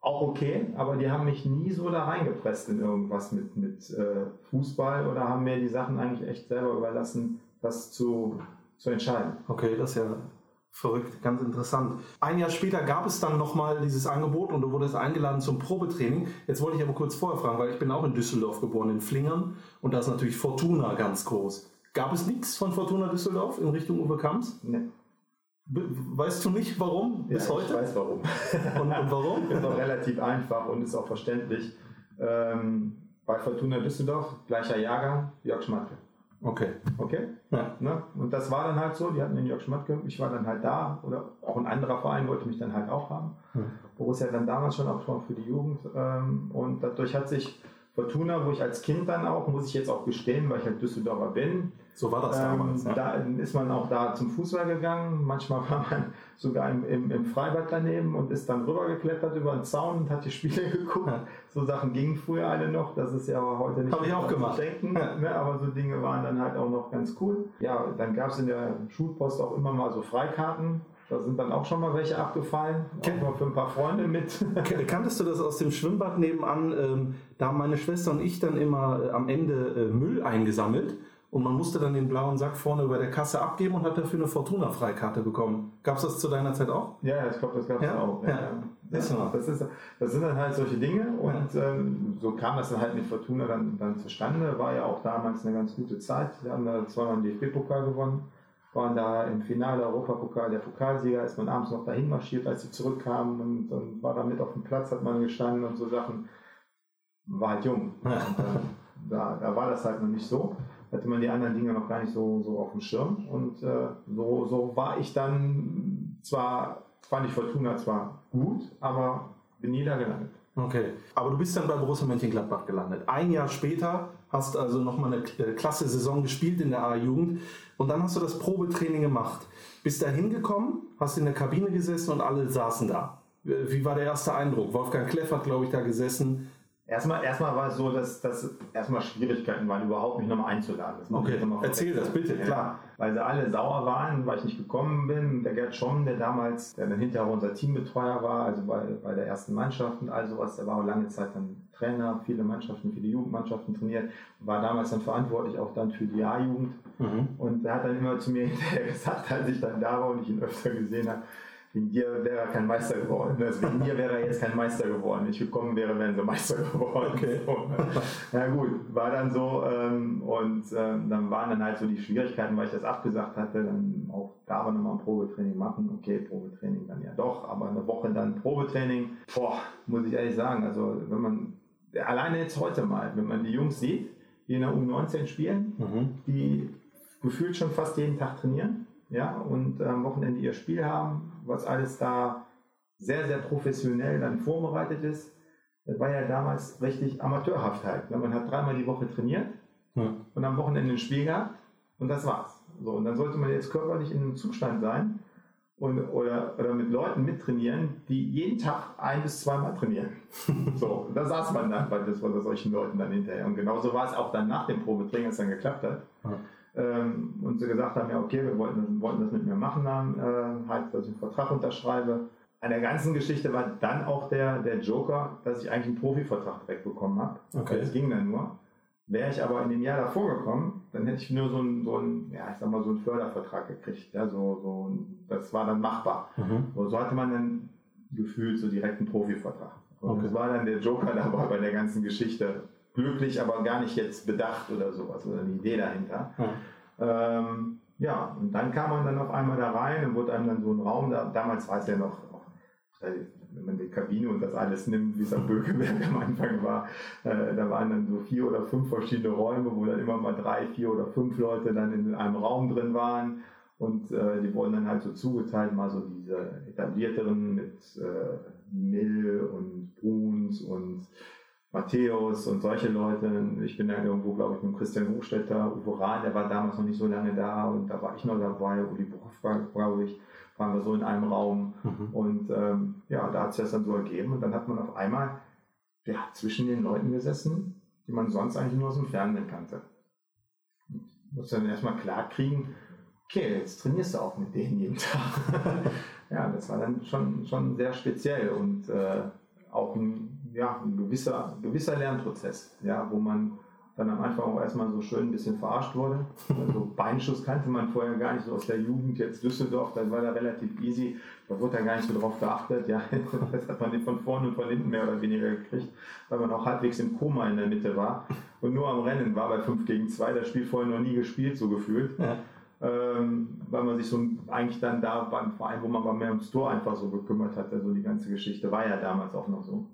auch okay, aber die haben mich nie so da reingepresst in irgendwas mit, mit äh, Fußball oder haben mir die Sachen eigentlich echt selber überlassen, das zu, zu entscheiden. Okay, das ist ja verrückt, ganz interessant. Ein Jahr später gab es dann nochmal dieses Angebot und du wurdest eingeladen zum Probetraining. Jetzt wollte ich aber kurz vorher fragen, weil ich bin auch in Düsseldorf geboren, in Flingern und da ist natürlich Fortuna ganz groß. Gab es nichts von Fortuna Düsseldorf in Richtung Uwe Kamps? Ne. Weißt du nicht warum bis ja, heute? Ich weiß warum. Und, und warum? ist auch relativ einfach und ist auch verständlich. Ähm, bei Fortuna Düsseldorf, gleicher Jahrgang, Jörg Schmatke. Okay. Okay? Ja. Ne? Und das war dann halt so, die hatten den Jörg Schmatke, ich war dann halt da, oder auch ein anderer Verein wollte mich dann halt auch haben. Hm. Borussia dann damals schon auch schon für die Jugend. Ähm, und dadurch hat sich Fortuna, wo ich als Kind dann auch, muss ich jetzt auch gestehen, weil ich halt Düsseldorfer bin, So war das ähm, damals. ne? da ist man auch da zum Fußball gegangen. Manchmal war man sogar im, im, im Freibad daneben und ist dann rübergeklettert über den Zaun und hat die Spiele geguckt. Ja. So Sachen gingen früher alle noch. Das ist ja aber heute nicht Hab ich auch mehr gemacht. zu denken. Ja. Ne? Aber so Dinge waren dann halt auch noch ganz cool. Ja, dann gab es in der Schulpost auch immer mal so Freikarten. Da sind dann auch schon mal welche abgefallen. Auch mal für ein paar Freunde mit. Kan- Kanntest du das aus dem Schwimmbad nebenan? Ähm, da haben meine Schwester und ich dann immer äh, am Ende äh, Müll eingesammelt und man musste dann den blauen Sack vorne über der Kasse abgeben und hat dafür eine Fortuna-Freikarte bekommen. Gab es das zu deiner Zeit auch? Ja, ja, ich glaube, das gab es Ja? auch. Ja. Wahr. das, ist, das sind dann halt solche Dinge und ähm, so kam das dann halt mit Fortuna dann, dann zustande. War ja auch damals eine ganz gute Zeit. Wir haben da zweimal den DFB-Pokal gewonnen. Waren da im Finale Europapokal der Pokalsieger, ist man abends noch dahin marschiert, als sie zurückkamen und, und war da mit auf dem Platz, hat man gestanden und so Sachen. War halt jung. Da, da war das halt noch nicht so. Hatte man die anderen Dinge noch gar nicht so, so auf dem Schirm. Und äh, so, so war ich dann zwar, fand ich Fortuna zwar gut, aber bin nie da gelandet. Okay. Aber du bist dann bei Borussia Mönchengladbach gelandet. Ein Jahr später hast also nochmal eine äh, klasse Saison gespielt in der A-Jugend und dann hast du das Probetraining gemacht. Bist da hingekommen, hast in der Kabine gesessen und alle saßen da. Wie war der erste Eindruck? Wolfgang Kleff hat, glaube ich, da gesessen. Erstmal, erstmal war es so, dass, dass erstmal Schwierigkeiten waren, überhaupt mich nochmal einzuladen. Das Okay, erzähl das bitte, Ja, klar. Weil sie alle sauer waren, weil ich nicht gekommen bin. Der Gerd Schomm, der damals, der dann hinterher unser Teambetreuer war, also bei, bei der ersten Mannschaft und all sowas, der war auch lange Zeit dann Trainer, viele Mannschaften, viele Jugendmannschaften trainiert, war damals dann verantwortlich auch dann für die A-Jugend. Mhm. Und er hat dann immer zu mir hinterher gesagt, als ich dann da war und ich ihn öfter gesehen habe, wegen dir wäre er kein Meister geworden. Also wegen mir wäre er jetzt kein Meister geworden. Wenn ich gekommen wäre, wären sie Meister geworden. Okay. So. Na gut, war dann so. Ähm, und ähm, dann waren dann halt so die Schwierigkeiten, weil ich das abgesagt hatte, dann auch da aber nochmal ein Probetraining machen. Okay, Probetraining dann ja doch, aber eine Woche dann Probetraining. Boah, muss ich ehrlich sagen, also wenn man, alleine jetzt heute mal, wenn man die Jungs sieht, die in der U19 spielen, Mhm. die gefühlt schon fast jeden Tag trainieren, ja, und am Wochenende ihr Spiel haben, was alles da sehr, sehr professionell dann vorbereitet ist. Das war ja damals richtig amateurhaft halt. ne? Man hat dreimal die Woche trainiert Ja. und am Wochenende ein Spiel gehabt und das war's. So, und dann sollte man jetzt körperlich in einem Zustand sein und, oder, oder mit Leuten mittrainieren, die jeden Tag ein bis zweimal trainieren. So, da saß man dann bei, das, bei solchen Leuten dann hinterher. Und genauso war es auch dann nach dem Probetraining, als es dann geklappt hat. Ja. Ähm, und sie gesagt haben, ja okay, wir wollten, wollten das mit mir machen dann, äh, halt, dass ich einen Vertrag unterschreibe. An der ganzen Geschichte war dann auch der, der Joker, dass ich eigentlich einen Profivertrag direkt bekommen habe. Okay. Das ging dann nur. Wäre ich aber in dem Jahr davor gekommen, dann hätte ich nur so einen, so einen, ja, ich sag mal, so einen Fördervertrag gekriegt. Ja, so, so, das war dann machbar. Mhm. So, so hatte man dann gefühlt so direkt einen Profivertrag. Und Okay. das war dann der Joker dabei bei der ganzen Geschichte. Glücklich, aber gar nicht jetzt bedacht oder sowas oder eine Idee dahinter. Ja. Ähm, ja, und dann kam man dann auf einmal da rein und wurde einem dann so ein Raum, da, damals war es ja noch, äh, wenn man die Kabine und das alles nimmt, wie es am Bökeberg am Anfang war, äh, da waren dann so vier oder fünf verschiedene Räume, wo dann immer mal drei, vier oder fünf Leute dann in einem Raum drin waren und äh, die wurden dann halt so zugeteilt, mal so diese etablierteren mit äh, Mill und Bruns und Matthäus und solche Leute. Ich bin dann irgendwo, glaube ich, mit Christian Hochstetter, Uwe Rahn, der war damals noch nicht so lange da und da war ich noch dabei, Uli Bruch war, glaube ich, waren wir so in einem Raum. Mhm. Und ähm, ja, da hat sich das dann so ergeben und dann hat man auf einmal ja, zwischen den Leuten gesessen, die man sonst eigentlich nur aus dem Fernsehen kannte. Und musste dann erstmal klar kriegen, okay, jetzt trainierst du auch mit denen jeden Tag. ja, das war dann schon, schon sehr speziell und äh, auch ein, ja, ein gewisser, gewisser Lernprozess, ja, wo man dann am Anfang auch erstmal so schön ein bisschen verarscht wurde. Also Beinschuss kannte man vorher gar nicht so aus der Jugend, jetzt Düsseldorf, das war da relativ easy, da wurde da gar nicht so drauf geachtet, ja, das hat man von vorne und von hinten mehr oder weniger gekriegt, weil man auch halbwegs im Koma in der Mitte war und nur am Rennen war bei 5 gegen 2, das Spiel vorher noch nie gespielt, so gefühlt Ja. ähm, weil man sich so eigentlich dann da beim Verein, wo man aber mehr ums Tor einfach so gekümmert hat, also die ganze Geschichte war ja damals auch noch so.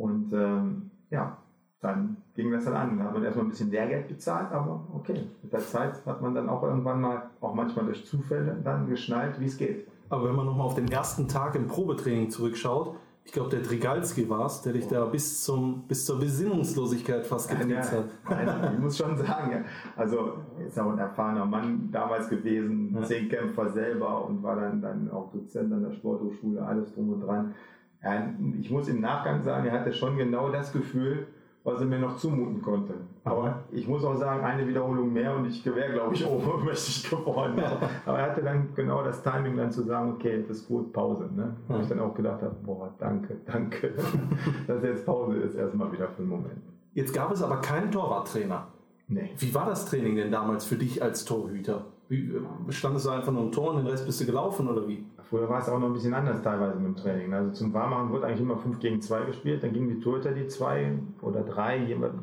Und ähm, ja, dann ging das dann an. Da hat man erstmal ein bisschen Lehrgeld bezahlt, aber okay, mit der Zeit hat man dann auch irgendwann mal, auch manchmal durch Zufälle, dann geschnallt, wie es geht. Aber wenn man nochmal auf den ersten Tag im Probetraining zurückschaut, ich glaube, der Trigalski war es, der dich da bis, zum, bis zur Besinnungslosigkeit fast getriezt hat. nein, ich muss schon sagen, ja. also ist auch ein erfahrener Mann damals gewesen, Ja. Zehnkämpfer selber und war dann, dann auch Dozent an der Sporthochschule, alles drum und dran. Ja, ich muss im Nachgang sagen, er hatte schon genau das Gefühl, was er mir noch zumuten konnte. Aber ich muss auch sagen, eine Wiederholung mehr und ich wäre, glaube ich, obermächtig geworden. Aber er hatte dann genau das Timing dann zu sagen, okay, das ist gut, Pause. Ne? Wo ich dann auch gedacht habe, boah, danke, danke, dass jetzt Pause ist, erstmal wieder für einen Moment. Jetzt gab es aber keinen Torwarttrainer. Nee. Wie war das Training denn damals für dich als Torhüter? Wie, äh, standest du einfach nur im Tor und den Rest bist du gelaufen oder wie? Früher war es auch noch ein bisschen anders teilweise mit dem Training. Also zum Warmmachen wurde eigentlich immer 5 gegen 2 gespielt, dann gingen die Torhüter die zwei oder drei, jemand,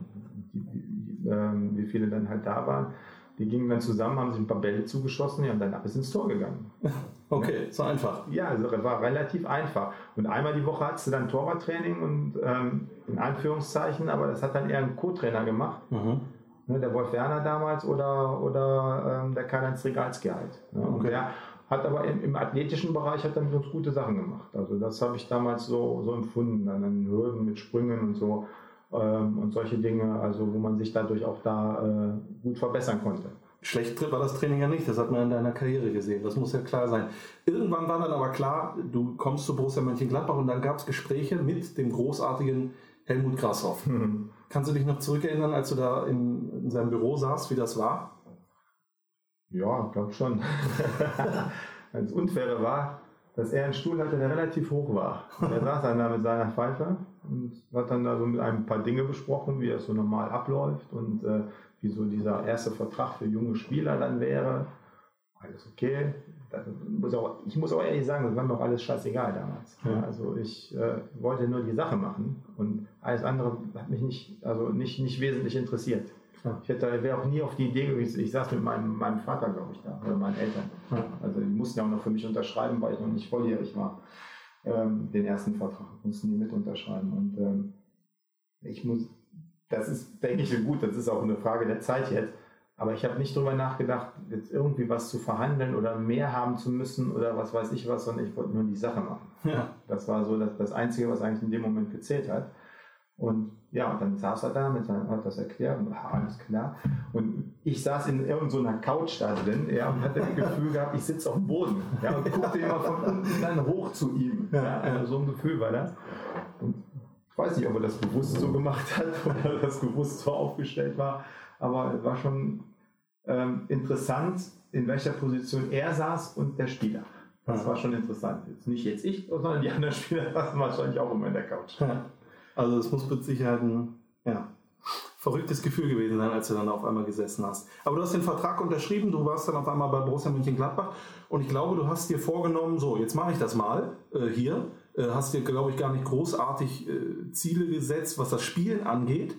die, die, ähm, wie viele dann halt da waren. Die gingen dann zusammen, haben sich ein paar Bälle zugeschossen ja, und danach ist ins Tor gegangen. Okay, so einfach. Ja, also war relativ einfach. Und einmal die Woche hattest du dann Torwarttraining und ähm, in Anführungszeichen, aber das hat dann eher ein Co-Trainer gemacht. Mhm. Ne, der Wolf Werner damals oder, oder ähm, der Karl-Heinz Regalski halt. Ne? Und Okay. der hat aber im, im athletischen Bereich hat er mit uns gute Sachen gemacht. Also das habe ich damals so, so empfunden, dann an Hürden mit Sprüngen und so ähm, und solche Dinge, also wo man sich dadurch auch da äh, gut verbessern konnte. Schlecht war das Training ja nicht, das hat man in deiner Karriere gesehen, das muss ja klar sein. Irgendwann war dann aber klar, du kommst zu Borussia Mönchengladbach und dann gab es Gespräche mit dem großartigen Helmut Grashoff. Kannst du dich noch zurückerinnern, als du da in, in seinem Büro saßt, wie das war? Ja, glaube schon. das Unfaire war, dass er einen Stuhl hatte, der relativ hoch war. Er saß dann da mit seiner Pfeife und hat dann da so mit einem paar Dinge besprochen, wie das so normal abläuft und äh, wie so dieser erste Vertrag für junge Spieler dann wäre. Alles okay. Muss auch, ich muss auch ehrlich sagen, das war mir auch alles scheißegal damals. Ja. Also ich äh, wollte nur die Sache machen und alles andere hat mich nicht, also nicht, nicht wesentlich interessiert. Ja. Ich hätte, wäre auch nie auf die Idee gewesen, ich saß mit meinem, meinem Vater, glaube ich, da, oder meinen Eltern. Ja. Also die mussten ja auch noch für mich unterschreiben, weil ich noch nicht volljährig war. Ähm, den ersten Vertrag mussten die mit unterschreiben. Und ähm, ich muss, das ist, denke ich, gut, das ist auch eine Frage der Zeit jetzt. Aber ich habe nicht darüber nachgedacht, jetzt irgendwie was zu verhandeln oder mehr haben zu müssen oder was weiß ich was, sondern ich wollte nur die Sache machen. Ja. Das war so das, das Einzige, was eigentlich in dem Moment gezählt hat. Und ja, und dann saß er da mit seinem, hat das erklärt und ah, alles klar. Und ich saß in irgendeiner Couch da drin, ja, und hatte das Gefühl gehabt, ich sitze auf dem Boden, ja, und guckte immer von unten dann hoch zu ihm. Ja, also so ein Gefühl war das. Und ich weiß nicht, ob er das bewusst so gemacht hat oder das bewusst so aufgestellt war, aber es war schon ähm, interessant, in welcher Position er saß und der Spieler. Das war schon interessant. Jetzt nicht jetzt ich, sondern die anderen Spieler saßen wahrscheinlich auch immer in der Couch. Ja. Also es muss mit Sicherheit ein ja, verrücktes Gefühl gewesen sein, als du dann auf einmal gesessen hast. Aber du hast den Vertrag unterschrieben, du warst dann auf einmal bei Borussia Mönchengladbach und ich glaube, du hast dir vorgenommen, so, jetzt mache ich das mal äh, hier. Äh, hast dir, glaube ich, gar nicht großartig äh, Ziele gesetzt, was das Spielen angeht.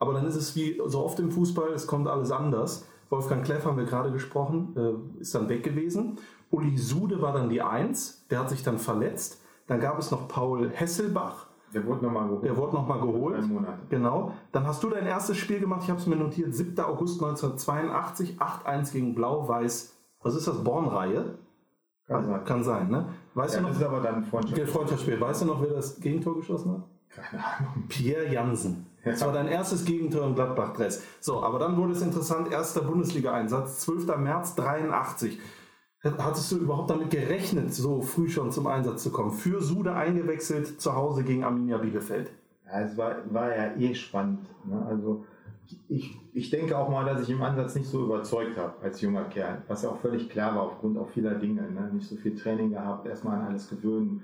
Aber dann ist es wie so oft im Fußball, es kommt alles anders. Wolfgang Kleff haben wir gerade gesprochen, äh, ist dann weg gewesen. Uli Sude war dann die Eins, der hat sich dann verletzt. Dann gab es noch Paul Hesselbach, Der wurde nochmal geholt. der wurde nochmal geholt. Genau. Dann hast du dein erstes Spiel gemacht, ich habe es mir notiert, 7. August 1982, 8-1 gegen Blau-Weiß. Was ist das? Bornreihe? Kann sein. Kann sein, ne? Weißt Ja, du das ist noch? aber dann ein Freundschaft. Freundschaftsspiel. Weißt du noch, wer das Gegentor geschossen hat? Keine Ahnung. Pierre Jansen. Ja. Das war dein erstes Gegentor im Gladbach-Dress. So, aber dann wurde es interessant, erster Bundesliga-Einsatz, 12. März 83. Hattest du überhaupt damit gerechnet, so früh schon zum Einsatz zu kommen? Für Sude eingewechselt, zu Hause gegen Arminia Bielefeld. Ja, es war, war ja eh spannend. Ne? Also ich, ich denke auch mal, dass ich im Ansatz nicht so überzeugt habe als junger Kerl, was ja auch völlig klar war aufgrund auch vieler Dinge. Ne? Nicht so viel Training gehabt, erstmal an alles gewöhnen.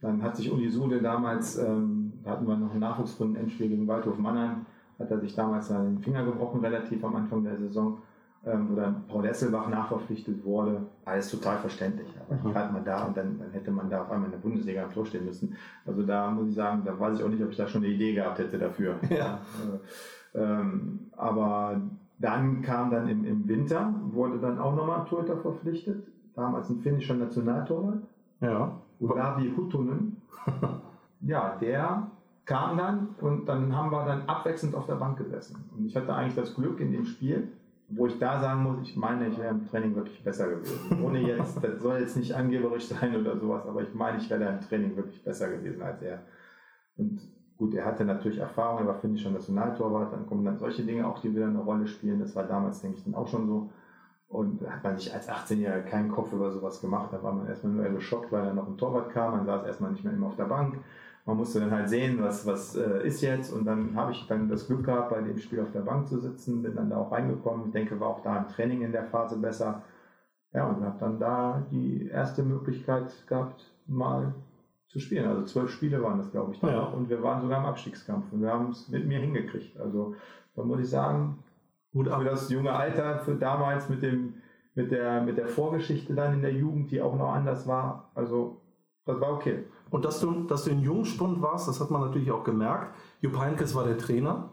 Dann hat sich Uli Sude damals, ähm, da hatten wir noch ein Nachwuchsrunden-Endspiel gegen Waldhof Mannheim, hat er sich damals den Finger gebrochen, relativ am Anfang der Saison, ähm, wo dann Paul Esselbach nachverpflichtet wurde. Alles total verständlich. Aber Mhm. gerade mal da und dann, dann hätte man da auf einmal in der Bundesliga am Tor stehen müssen. Also da muss ich sagen, da weiß ich auch nicht, ob ich da schon eine Idee gehabt hätte dafür. Ja. Äh, ähm, aber dann kam dann im, im Winter, wurde dann auch nochmal ein Torhüter verpflichtet, damals ein finnischer Nationaltorwart, Ja. Olavi Huttunen. ja, der kam dann und dann haben wir dann abwechselnd auf der Bank gesessen. Und ich hatte eigentlich das Glück in dem Spiel, wo ich da sagen muss, ich meine, ich wäre im Training wirklich besser gewesen. Ohne jetzt, das soll jetzt nicht angeberisch sein oder sowas, aber ich meine, ich wäre da im Training wirklich besser gewesen als er. Und gut, er hatte natürlich Erfahrung, er war finnischer Nationaltorwart, dann kommen dann solche Dinge auch, die wieder eine Rolle spielen. Das war damals, denke ich, dann auch schon so. Und hat man sich als 18-Jähriger keinen Kopf über sowas gemacht. Da war man erstmal nur eher geschockt, weil dann noch ein Torwart kam. Man saß erstmal nicht mehr immer auf der Bank. Man musste dann halt sehen, was, was äh, ist jetzt. Und dann habe ich dann das Glück gehabt, bei dem Spiel auf der Bank zu sitzen, bin dann da auch reingekommen. Ich denke, war auch da im Training in der Phase besser. Ja, und habe dann da die erste Möglichkeit gehabt, mal zu spielen. Also zwölf Spiele waren das, glaube ich, da. Ja. Und wir waren sogar im Abstiegskampf. Und wir haben es mit mir hingekriegt. Also da muss ich sagen, Gut für das junge Alter, für damals mit dem, mit der, mit der Vorgeschichte dann in der Jugend, die auch noch anders war. Also, das war okay. Und dass du, dass du in Jungspund warst, das hat man natürlich auch gemerkt. Jupp Heynckes war der Trainer.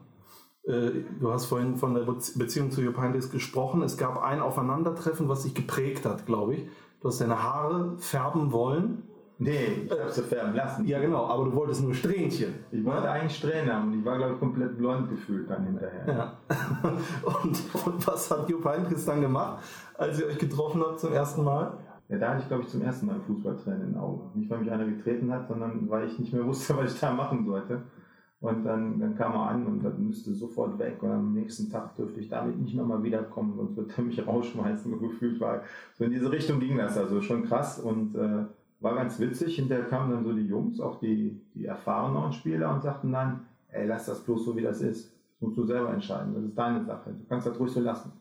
Äh, du hast vorhin von der Beziehung zu Jupp Heynckes gesprochen. Es gab ein Aufeinandertreffen, was sich geprägt hat, glaube ich. Du hast deine Haare färben wollen. Nee, ich habe sie färben lassen. Ja, genau, aber du wolltest nur Strähnchen. Ich wollte eigentlich Strähnen haben und ich war, glaube ich, komplett blond gefühlt dann hinterher. Ja. Und, und was hat Jupp Heynckes dann gemacht, als ihr euch getroffen habt zum ersten Mal? Ja, da hatte ich, glaube ich, zum ersten Mal Fußballtränen in den Augen. Nicht, weil mich einer getreten hat, sondern weil ich nicht mehr wusste, was ich da machen sollte. Und dann, dann kam er an und dann müsste sofort weg. Und am nächsten Tag dürfte ich damit nicht mehr mal wiederkommen, sonst wird er mich rausschmeißen. Und gefühlt war so in diese Richtung ging das. Also schon krass und äh, war ganz witzig. Hinterher kamen dann so die Jungs, auch die, die erfahreneren Spieler und sagten dann, ey, lass das bloß so, wie das ist. Das musst du selber entscheiden. Das ist deine Sache. Du kannst das ruhig so lassen.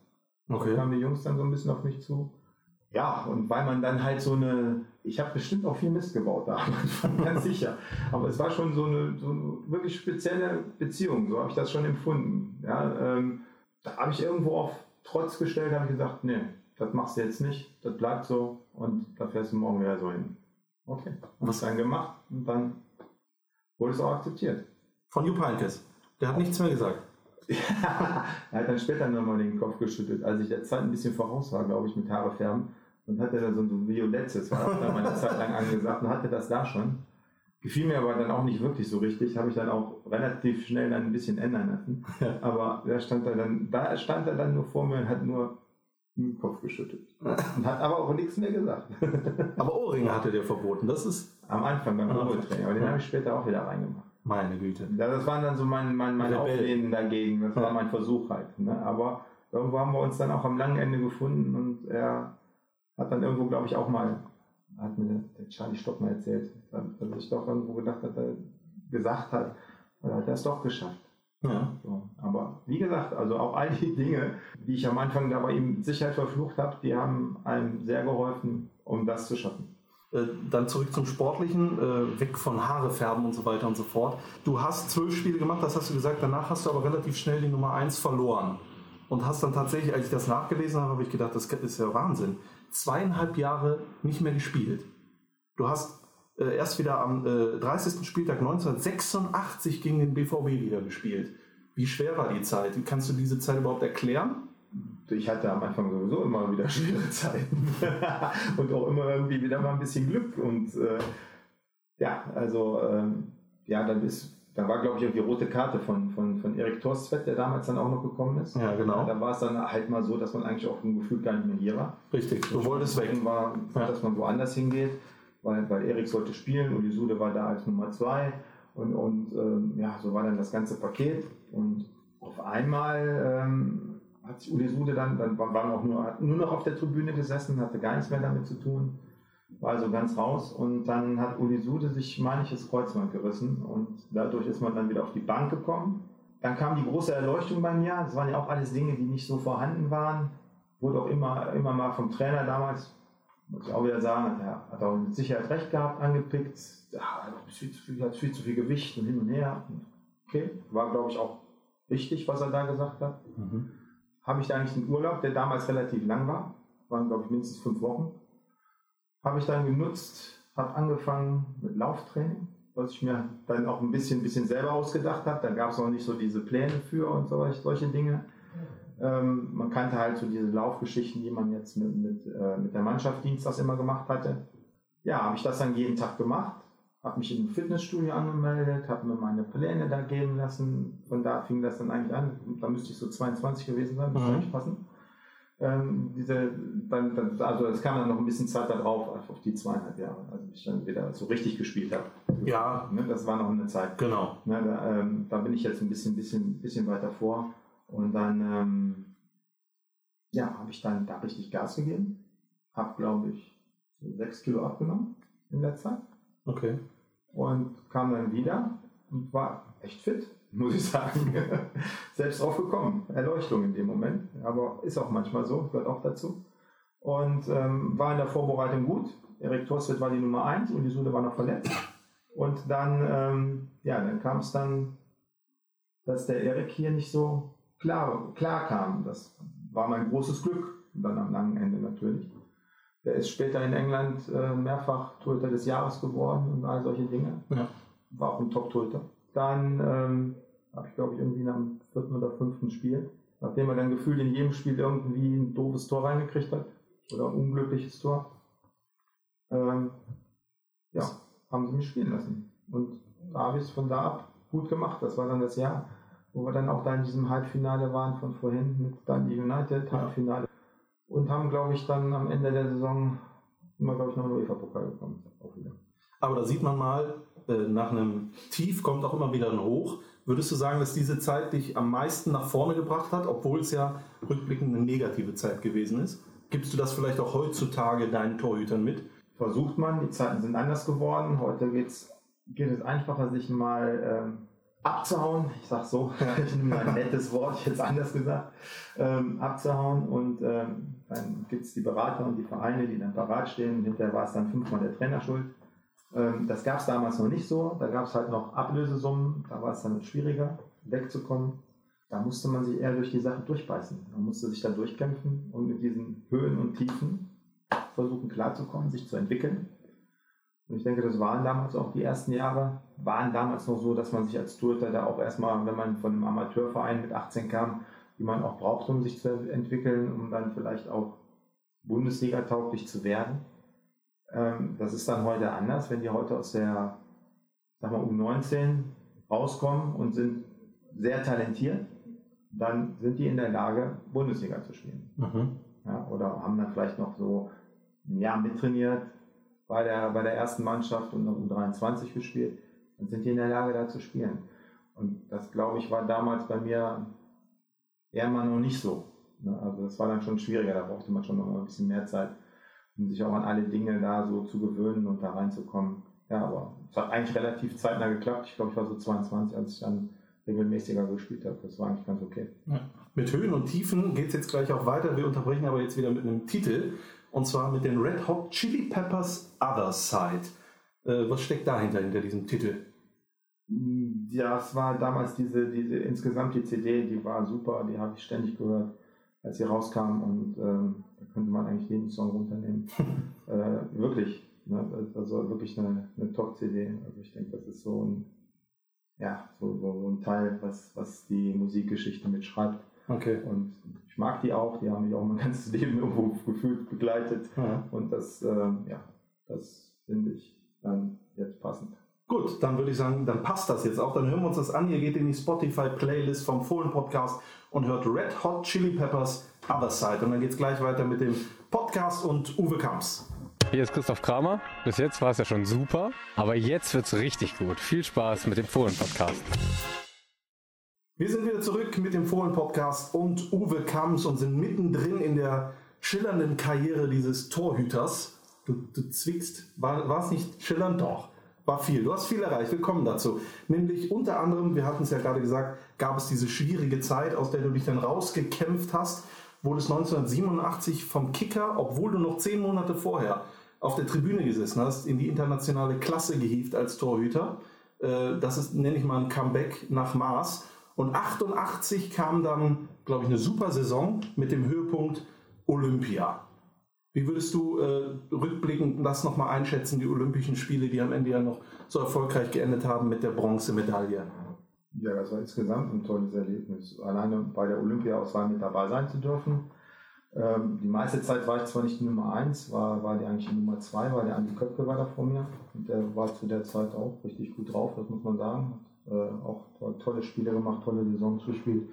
Okay. Da kamen die Jungs dann so ein bisschen auf mich zu ja, und weil man dann halt so eine, ich habe bestimmt auch viel Mist gebaut da ganz sicher. Aber es war schon so eine, so eine wirklich spezielle Beziehung, so habe ich das schon empfunden. Ja, ähm, da habe ich irgendwo auf Trotz gestellt, habe ich gesagt, nee, das machst du jetzt nicht, das bleibt so und da fährst du morgen wieder so hin. Okay, was dann gemacht und dann wurde es auch akzeptiert. Von Jupp Heynckes. Der hat nichts mehr gesagt. er hat dann später nochmal den Kopf geschüttelt, als ich der Zeit ein bisschen voraus war, glaube ich, mit Haare färben und hatte da so ein violettes, war auch da meine Zeit lang angesagt und hatte das da schon. Gefiel mir aber dann auch nicht wirklich so richtig, habe ich dann auch relativ schnell dann ein bisschen ändern lassen. Aber da stand er dann, da stand er dann nur vor mir und hat nur den Kopf geschüttelt. Und hat aber auch nichts mehr gesagt. Aber Ohrringe hatte der verboten, das ist. Am Anfang beim Probetraining, aber den habe ich später auch wieder reingemacht. Meine Güte. Ja, das war dann so mein, mein, mein Auflehnen dagegen, das war mein Versuch halt. Ne? Aber irgendwo haben wir uns dann auch am langen Ende gefunden und er hat dann irgendwo, glaube ich, auch mal, hat mir der Charlie Stock mal erzählt, dass ich doch irgendwo gedacht hat, er gesagt hat, oder hat er es doch geschafft. Ja. So. Aber wie gesagt, also auch all die Dinge, die ich am Anfang da bei ihm Sicherheit verflucht habe, die haben einem sehr geholfen, um das zu schaffen. Äh, dann zurück zum Sportlichen, äh, weg von Haare färben und so weiter und so fort. Du hast zwölf Spiele gemacht, das hast du gesagt, danach hast du aber relativ schnell die Nummer eins verloren. Und hast dann tatsächlich, als ich das nachgelesen habe, habe ich gedacht, das ist ja Wahnsinn zweieinhalb Jahre nicht mehr gespielt. Du hast äh, erst wieder am äh, 30. Spieltag 1986 gegen den BVB wieder gespielt. Wie schwer war die Zeit? Wie kannst du diese Zeit überhaupt erklären? Ich hatte am Anfang sowieso immer wieder schwere Zeiten und auch immer irgendwie wieder mal ein bisschen Glück und äh, ja, also ähm, ja, dann ist da war, glaube ich, irgendwie rote Karte von, von, von Erik Torstvett, der damals dann auch noch gekommen ist. Ja, genau. Da war es dann halt mal so, dass man eigentlich auch im Gefühl gar nicht mehr hier war. Richtig, du wolltest weg. war, ja. dass man woanders hingeht, weil, weil Erik sollte spielen und Sude war da als Nummer zwei. Und, und ähm, ja, so war dann das ganze Paket. Und auf einmal ähm, hat sich Uli Sude dann, dann war auch nur, nur noch auf der Tribüne gesessen, hatte gar nichts mehr damit zu tun war also ganz raus und dann hat Uli Sude sich manches Kreuzband gerissen und dadurch ist man dann wieder auf die Bank gekommen. Dann kam die große Erleuchtung bei mir. Das waren ja auch alles Dinge, die nicht so vorhanden waren. Wurde auch immer, immer mal vom Trainer damals, muss ich auch wieder sagen, er hat auch mit Sicherheit recht gehabt, angepickt. Ja, viel zu viel, hat viel zu viel Gewicht und hin und her. Okay, war glaube ich auch wichtig, was er da gesagt hat. Mhm. Habe ich da eigentlich einen Urlaub, der damals relativ lang war, waren glaube ich mindestens fünf Wochen habe ich dann genutzt, habe angefangen mit Lauftraining, was ich mir dann auch ein bisschen, bisschen selber ausgedacht habe. Da gab es noch nicht so diese Pläne für und so, solche Dinge. Ähm, man kannte halt so diese Laufgeschichten, die man jetzt mit, mit, äh, mit der Mannschaft Dienstags immer gemacht hatte. Ja, habe ich das dann jeden Tag gemacht, habe mich im Fitnessstudio angemeldet, habe mir meine Pläne da geben lassen. Von da fing das dann eigentlich an. Da müsste ich so 22 gewesen sein, müsste mhm. eigentlich passen ähm, diese, dann, dann, also es kam dann noch ein bisschen Zeit darauf, auf die zweieinhalb Jahre, als ich dann wieder so richtig gespielt habe. Ja. Ne, das war noch eine Zeit. Genau. Ne, da, ähm, da, bin ich jetzt ein bisschen, bisschen, bisschen weiter vor. Und dann, ähm, ja, habe ich dann da richtig Gas gegeben. Habe, glaube ich, so sechs Kilo abgenommen in der Zeit. Okay. Und kam dann wieder und war echt fit muss ich sagen, selbst drauf gekommen. Erleuchtung in dem Moment. Aber ist auch manchmal so, gehört auch dazu. Und ähm, war in der Vorbereitung gut. Erik Torstedt war die Nummer 1 und die Sule war noch verletzt. Und dann, ähm, ja, dann kam es dann, dass der Erik hier nicht so klar, klar kam. Das war mein großes Glück, dann am langen Ende natürlich. Der ist später in England äh, mehrfach Torhüter des Jahres geworden und all solche Dinge. Ja. War auch ein Top-Torhüter. Dann ähm, habe ich glaube ich irgendwie nach dem vierten oder fünften Spiel, nachdem er dann gefühlt in jedem Spiel irgendwie ein doofes Tor reingekriegt hat oder ein unglückliches Tor, ähm, ja, haben sie mich spielen lassen. Und da habe ich es von da ab gut gemacht. Das war dann das Jahr, wo wir dann auch da in diesem Halbfinale waren von vorhin mit Dundee United, Halbfinale. Und haben, glaube ich, dann am Ende der Saison immer, glaube ich, noch einen UEFA-Pokal bekommen. Auch wieder. Aber da sieht man mal, äh, nach einem Tief kommt auch immer wieder ein Hoch. Würdest du sagen, dass diese Zeit dich am meisten nach vorne gebracht hat, obwohl es ja rückblickend eine negative Zeit gewesen ist? Gibst du das vielleicht auch heutzutage deinen Torhütern mit? Versucht man, die Zeiten sind anders geworden. Heute geht's, geht es einfacher, sich mal ähm, abzuhauen. Ich sag so, ich nehme mal ein nettes Wort, es anders gesagt, ähm, abzuhauen. Und ähm, dann gibt es die Berater und die Vereine, die dann parat stehen. Und hinterher war es dann fünfmal der Trainer schuld. Ähm, das gab es damals noch nicht so. Da gab es halt noch Ablösesummen. Da war es dann schwieriger, wegzukommen. Da musste man sich eher durch die Sache durchbeißen. Man musste sich da durchkämpfen und mit diesen Höhen und Tiefen versuchen klarzukommen, sich zu entwickeln. Und ich denke, das waren damals auch die ersten Jahre, waren damals noch so, dass man sich als da auch erstmal, wenn man von einem Amateurverein mit 18 kam, die man auch braucht, um sich zu entwickeln, um dann vielleicht auch Bundesliga tauglich zu werden. Ähm, das ist dann heute anders, wenn die heute aus der sag mal, U19 rauskommen und sind sehr talentiert, dann sind die in der Lage, Bundesliga zu spielen. Mhm. Ja, oder haben dann vielleicht noch so ein Jahr mittrainiert bei der, bei der ersten Mannschaft und noch U23 gespielt, dann sind die in der Lage, da zu spielen. Und das, glaube ich, war damals bei mir eher mal noch nicht so. Ne? Also das war dann schon schwieriger, da brauchte man schon noch ein bisschen mehr Zeit, um sich auch an alle Dinge da so zu gewöhnen und da reinzukommen. Ja, aber es hat eigentlich relativ zeitnah geklappt. Ich glaube, ich war so 22, als ich dann regelmäßiger gespielt habe. Das war eigentlich ganz okay. Ja. Mit Höhen und Tiefen geht es jetzt gleich auch weiter. Wir unterbrechen aber jetzt wieder mit einem Titel. Und zwar mit den Red Hot Chili Peppers Other Side. Äh, was steckt dahinter, hinter diesem Titel? Ja, es war damals diese, diese, insgesamt die CD, die war super, die habe ich ständig gehört, als sie rauskam und ähm, da könnte man eigentlich jeden Song runternehmen. äh, wirklich, ne? also wirklich eine, eine Top-CD. Also ich denke, das ist so ein, ja, so, so, so ein Teil, was, was die Musikgeschichte mitschreibt. Okay. Und ich mag die auch, die haben mich auch mein ganzes Leben irgendwo gefühlt begleitet. Ja. Und das, ähm, ja, das finde ich dann jetzt passend. Gut, dann würde ich sagen, dann passt das jetzt auch. Dann hören wir uns das an. Ihr geht in die Spotify-Playlist vom Fohlen Podcast und hört Red Hot Chili Peppers Other Side. Und dann geht es gleich weiter mit dem Podcast und Uwe Kamps. Hier ist Christoph Kramer. Bis jetzt war es ja schon super, aber jetzt wird's richtig gut. Viel Spaß mit dem Fohlen-Podcast. Wir sind wieder zurück mit dem Fohlen-Podcast und Uwe Kamps und sind mittendrin in der schillernden Karriere dieses Torhüters. Du, du zwickst. War, es nicht schillernd? Doch. War viel. Du hast viel erreicht. Wir kommen dazu. Nämlich unter anderem, wir hatten es ja gerade gesagt, gab es diese schwierige Zeit, aus der du dich dann rausgekämpft hast. Wurdest 1987 vom Kicker, obwohl du noch zehn Monate vorher auf der Tribüne gesessen hast, in die internationale Klasse gehievt als Torhüter. Äh, Das ist, nenne ich mal, ein Comeback nach Maß. Und 88 kam dann, glaube ich, eine super Saison mit dem Höhepunkt Olympia. Wie würdest du äh, rückblickend das nochmal einschätzen, die Olympischen Spiele, die am Ende ja noch so erfolgreich geendet haben mit der Bronzemedaille? Ja, das war insgesamt ein tolles Erlebnis. Alleine bei der Olympiaauswahl mit dabei sein zu dürfen. Ähm, die meiste Zeit war ich zwar nicht die Nummer 1, war, war die eigentlich die Nummer 2, weil der Andi Köpke war da vor mir. Und der war zu der Zeit auch richtig gut drauf, das muss man sagen. Äh, auch to tolle Spiele gemacht, tolle Saisons gespielt.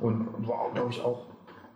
Und war, glaube ich, auch,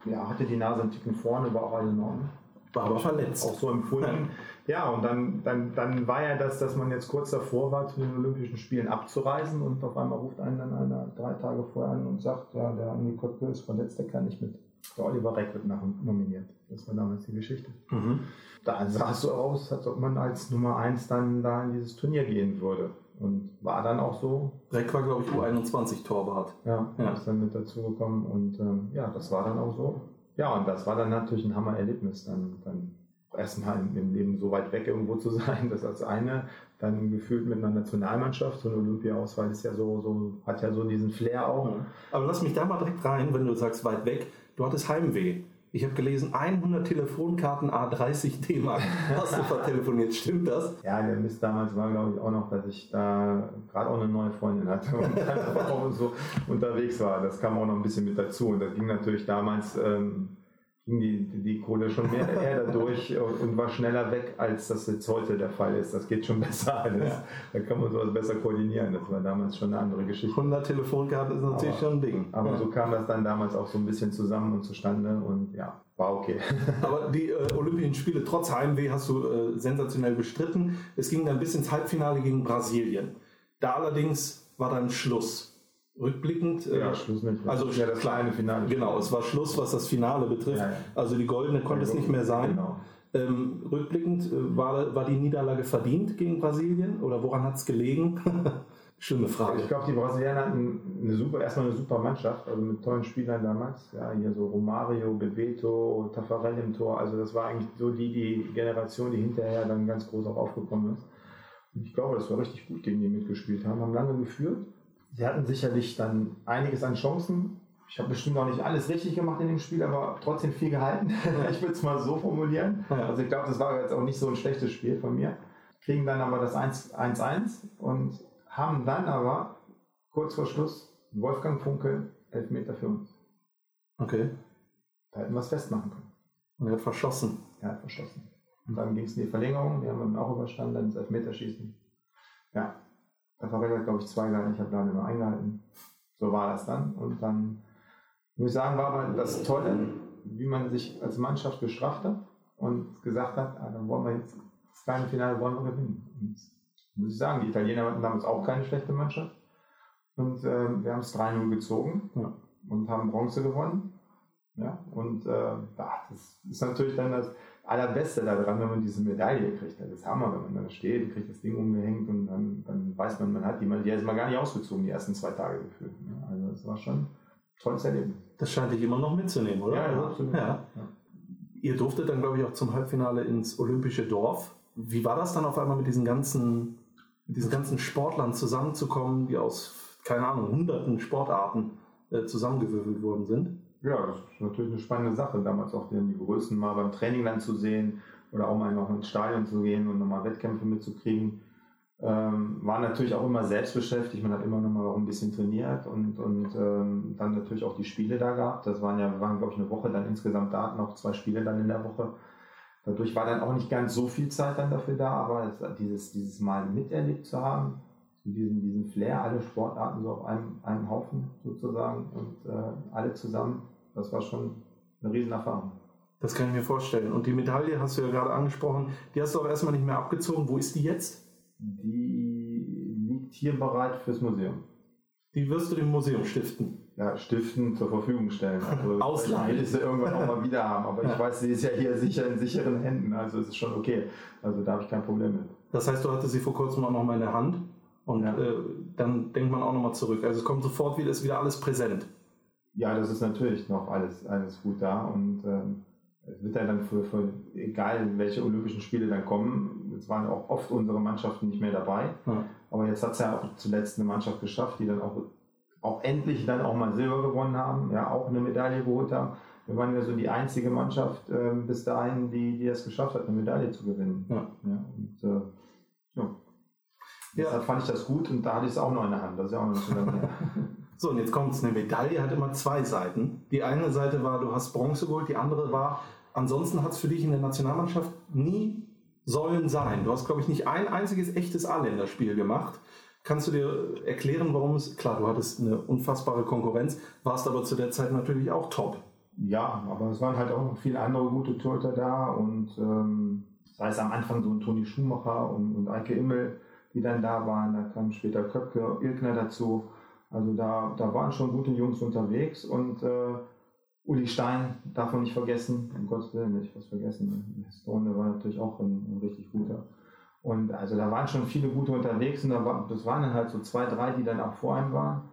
ja, hatte die Nase ein Ticken vorne, war auch alle in Ordnung. War aber verletzt. Auch so empfunden. Ja, und dann, dann, dann war ja das, dass man jetzt kurz davor war, zu den Olympischen Spielen abzureisen und auf einmal ruft einen dann einer drei Tage vorher an und sagt, ja, der Andi Köpke ist verletzt, der kann nicht mit. Der Oliver Reck wird nach nominiert. Das war damals die Geschichte. Mhm. Da sah es so aus, als ob man als Nummer 1 dann da in dieses Turnier gehen würde. Und war dann auch so. Reck war, glaube ich, U21-Torwart. Ja, Ja. ist dann mit dazu gekommen. Und ähm, ja, das war dann auch so. Ja, und das war dann natürlich ein Hammererlebnis, dann, dann erstmal im, im Leben so weit weg irgendwo zu sein, das als eine, dann gefühlt mit einer Nationalmannschaft, so eine Olympiaauswahl ist ja so, so, hat ja so diesen Flair auch. Aber lass mich da mal direkt rein, wenn du sagst, weit weg. Du hattest Heimweh. Ich habe gelesen, 100 Telefonkarten A30 D-Mark. Hast du vertelefoniert, stimmt das? Ja, der Mist damals war, glaube ich, auch noch, dass ich da gerade auch eine neue Freundin hatte und dann auch so unterwegs war. Das kam auch noch ein bisschen mit dazu. Und da ging natürlich damals ähm, ging die, die Kohle schon mehr eher dadurch und war schneller weg, als das jetzt heute der Fall ist. Das geht schon besser alles. Ja. Da kann man sowas besser koordinieren. Das war damals schon eine andere Geschichte. 100 Telefonkarten ist natürlich aber, schon ein Ding. Aber ja. so kam das dann damals auch so ein bisschen zusammen und zustande und ja, war okay. Aber die äh, Olympischen Spiele trotz Heimweh hast du äh, sensationell bestritten. Es ging dann bis ins Halbfinale gegen Brasilien. Da allerdings war dann Schluss. Rückblickend. Äh, ja, Schluss nicht. Also ja, das kleine Finale. Genau, es war Schluss, was das Finale betrifft. Ja, ja. Also die goldene konnte es nicht mehr sein. Genau. Ähm, rückblickend äh, war, war die Niederlage verdient gegen Brasilien oder woran hat es gelegen? Schlimme Frage. Ich glaube, die Brasilianer hatten eine super, erstmal eine super Mannschaft, also mit tollen Spielern damals. Ja, hier so Romario, Bebeto, Tafarel im Tor. Also das war eigentlich so die, die Generation, die hinterher dann ganz groß auch aufgekommen ist. Und ich glaube, das war richtig gut, gegen die mitgespielt haben. Haben lange geführt sie hatten sicherlich dann einiges an Chancen. Ich habe bestimmt noch nicht alles richtig gemacht in dem Spiel, aber trotzdem viel gehalten. ich würde es mal so formulieren. Also ich glaube, das war jetzt auch nicht so ein schlechtes Spiel von mir. Kriegen dann aber das 1-1 und haben dann aber kurz vor Schluss Wolfgang Funkel Elfmeter für uns. Okay. Da hätten wir es festmachen können. Und er hat verschossen. Er hat verschossen. Und dann ging es in die Verlängerung, die haben wir auch überstanden, dann ins Elfmeterschießen. Ja, da verweigert, glaube ich, zwei Leute. Ich habe da nur eingehalten. So war das dann. Und dann, muss ich sagen, war aber das Tolle, wie man sich als Mannschaft bestraft hat und gesagt hat, ah, dann wollen wir jetzt das kleine Finale wollen wir gewinnen. Und muss ich sagen, die Italiener hatten damals auch keine schlechte Mannschaft. Und äh, wir haben es 3-0 gezogen ja, und haben Bronze gewonnen. Ja, und äh, das ist natürlich dann das, Allerbeste daran, wenn man diese Medaille kriegt. Das ist Hammer, wenn man da steht, kriegt das Ding umgehängt und dann, dann weiß man, man hat die, die ist mal gar nicht ausgezogen, die ersten zwei Tage gefühlt. Also das war schon ein tolles Erlebnis. Das scheint dich immer noch mitzunehmen, oder? Ja, ja absolut. Ja. Ja. Ihr durftet dann, glaube ich, auch zum Halbfinale ins Olympische Dorf. Wie war das dann auf einmal mit diesen ganzen, mit diesen ganzen Sportlern zusammenzukommen, die aus, keine Ahnung, hunderten Sportarten äh, zusammengewürfelt worden sind? Ja, das ist natürlich eine spannende Sache, damals auch die, Größen mal beim Training dann zu sehen oder auch mal noch ins Stadion zu gehen und nochmal Wettkämpfe mitzukriegen. Ähm, war natürlich auch immer selbst beschäftigt, man hat immer noch mal auch ein bisschen trainiert und, und ähm, dann natürlich auch die Spiele da gehabt. Das waren ja, waren glaube ich eine Woche dann insgesamt da, noch zwei Spiele dann in der Woche. Dadurch war dann auch nicht ganz so viel Zeit dann dafür da, aber dieses, dieses Mal miterlebt zu haben, diesen, diesen Flair, alle Sportarten so auf einem, einem Haufen sozusagen und äh, alle zusammen, das war schon eine Riesenerfahrung. Das kann ich mir vorstellen. Und die Medaille hast du ja gerade angesprochen, die hast du auch erstmal nicht mehr abgezogen. Wo ist die jetzt? Die liegt hier bereit fürs Museum. Die wirst du dem Museum stiften? Ja, stiften zur Verfügung stellen. Also Ausleihen. Ich will sie irgendwann auch mal wieder haben, aber ich weiß, sie ist ja hier sicher in sicheren Händen, also es ist schon okay. Also da habe ich kein Problem mit. Das heißt, du hattest sie vor kurzem auch noch mal in der Hand und ja. äh, dann denkt man auch nochmal zurück. Also es kommt sofort wieder, ist wieder alles präsent. Ja, das ist natürlich noch alles, alles gut da und ähm, es wird ja dann für, für, egal welche Olympischen Spiele dann kommen, es waren auch oft unsere Mannschaften nicht mehr dabei, ja. aber jetzt hat es ja auch zuletzt eine Mannschaft geschafft, die dann auch, auch endlich dann auch mal Silber gewonnen haben, ja auch eine Medaille geholt haben. Wir waren ja so die einzige Mannschaft äh, bis dahin, die, die es geschafft hat, eine Medaille zu gewinnen. Ja. ja und, äh, ja. Deshalb fand ich das gut und da hatte ich es auch noch in der Hand. Das ist ja auch noch nicht so lange her. So, und jetzt kommt es, eine Medaille hat immer zwei Seiten. Die eine Seite war, du hast Bronze geholt, die andere war, ansonsten hat es für dich in der Nationalmannschaft nie sollen sein. Du hast, glaube ich, nicht ein einziges echtes A-Länderspiel gemacht. Kannst du dir erklären, warum es, klar, du hattest eine unfassbare Konkurrenz, warst aber zu der Zeit natürlich auch top. Ja, aber es waren halt auch noch viele andere gute Torhüter da und ähm, sei es am Anfang so ein Toni Schumacher und, und Eike Immel, die dann da waren, da kam später Köpke, Ilkner dazu. Also da, da waren schon gute Jungs unterwegs und äh, Uli Stein darf man nicht vergessen, um Gottes Willen nicht was vergessen. Stone war natürlich auch ein, ein, richtig guter. Und also da waren schon viele gute unterwegs und da war, das waren dann halt so zwei, drei, die dann auch vor einem waren.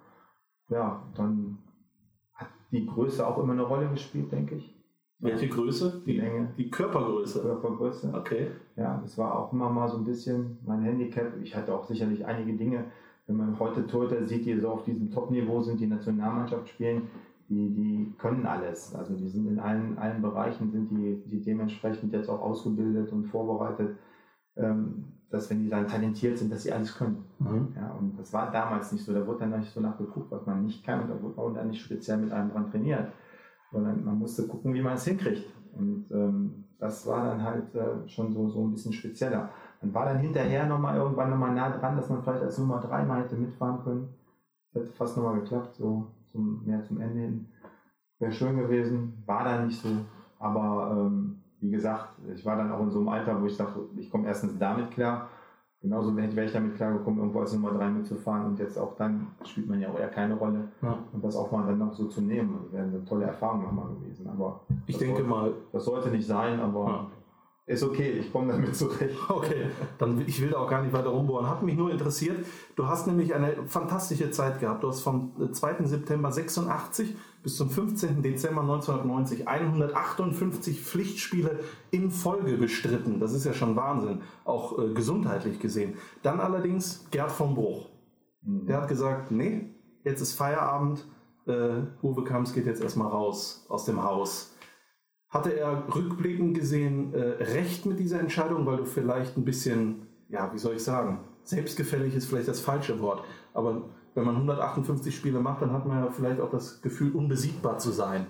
Ja, dann hat die Größe auch immer eine Rolle gespielt, denke ich. Welche Größe? Die, die Länge. Die Körpergröße. Körpergröße. Okay. Ja, das war auch immer mal so ein bisschen mein Handicap. Ich hatte auch sicherlich einige Dinge, wenn man heute Torhüter sieht, die so auf diesem Top-Niveau sind, die Nationalmannschaft spielen, die, die können alles. Also die sind in allen, allen Bereichen, sind die, die dementsprechend jetzt auch ausgebildet und vorbereitet, ähm, dass wenn die dann talentiert sind, dass sie alles können. Mhm. Ja, und das war damals nicht so. Da wurde dann nicht so nachgeguckt, was man nicht kann und da wurde auch dann nicht speziell mit einem dran trainiert. Sondern man musste gucken, wie man es hinkriegt. Und ähm, das war dann halt äh, schon so, so ein bisschen spezieller. Man war dann hinterher nochmal irgendwann nochmal nah dran, dass man vielleicht als Nummer drei mal hätte mitfahren können. Das hätte fast nochmal geklappt, so zum, mehr zum Ende hin. Wäre schön gewesen, war dann nicht so. Aber ähm, wie gesagt, ich war dann auch in so einem Alter, wo ich dachte, ich komme erstens damit klar. Genauso wäre ich, damit klargekommen, irgendwo als Nummer drei mitzufahren. Und jetzt auch dann spielt man ja auch eher keine Rolle. Ja. Und das auch mal dann noch so zu nehmen, wäre eine tolle Erfahrung nochmal gewesen. Aber Ich denke sollte, mal, Das sollte nicht sein, aber Ja. Ist okay, ich komme damit zurecht. Okay, dann ich will da auch gar nicht weiter rumbohren. Hat mich nur interessiert. Du hast nämlich eine fantastische Zeit gehabt. Du hast vom äh, 2. September 86 bis zum 15. Dezember 1990 158 Pflichtspiele in Folge bestritten. Das ist ja schon Wahnsinn, auch äh, gesundheitlich gesehen. Dann allerdings Gerd vom Bruch. Der hat gesagt, nee, jetzt ist Feierabend. Äh, Uwe Kamps geht jetzt erstmal raus aus dem Haus. Hatte er rückblickend gesehen äh, recht mit dieser Entscheidung, weil du vielleicht ein bisschen, ja, wie soll ich sagen, selbstgefällig ist vielleicht das falsche Wort, aber wenn man 158 Spiele macht, dann hat man ja vielleicht auch das Gefühl, unbesiegbar zu sein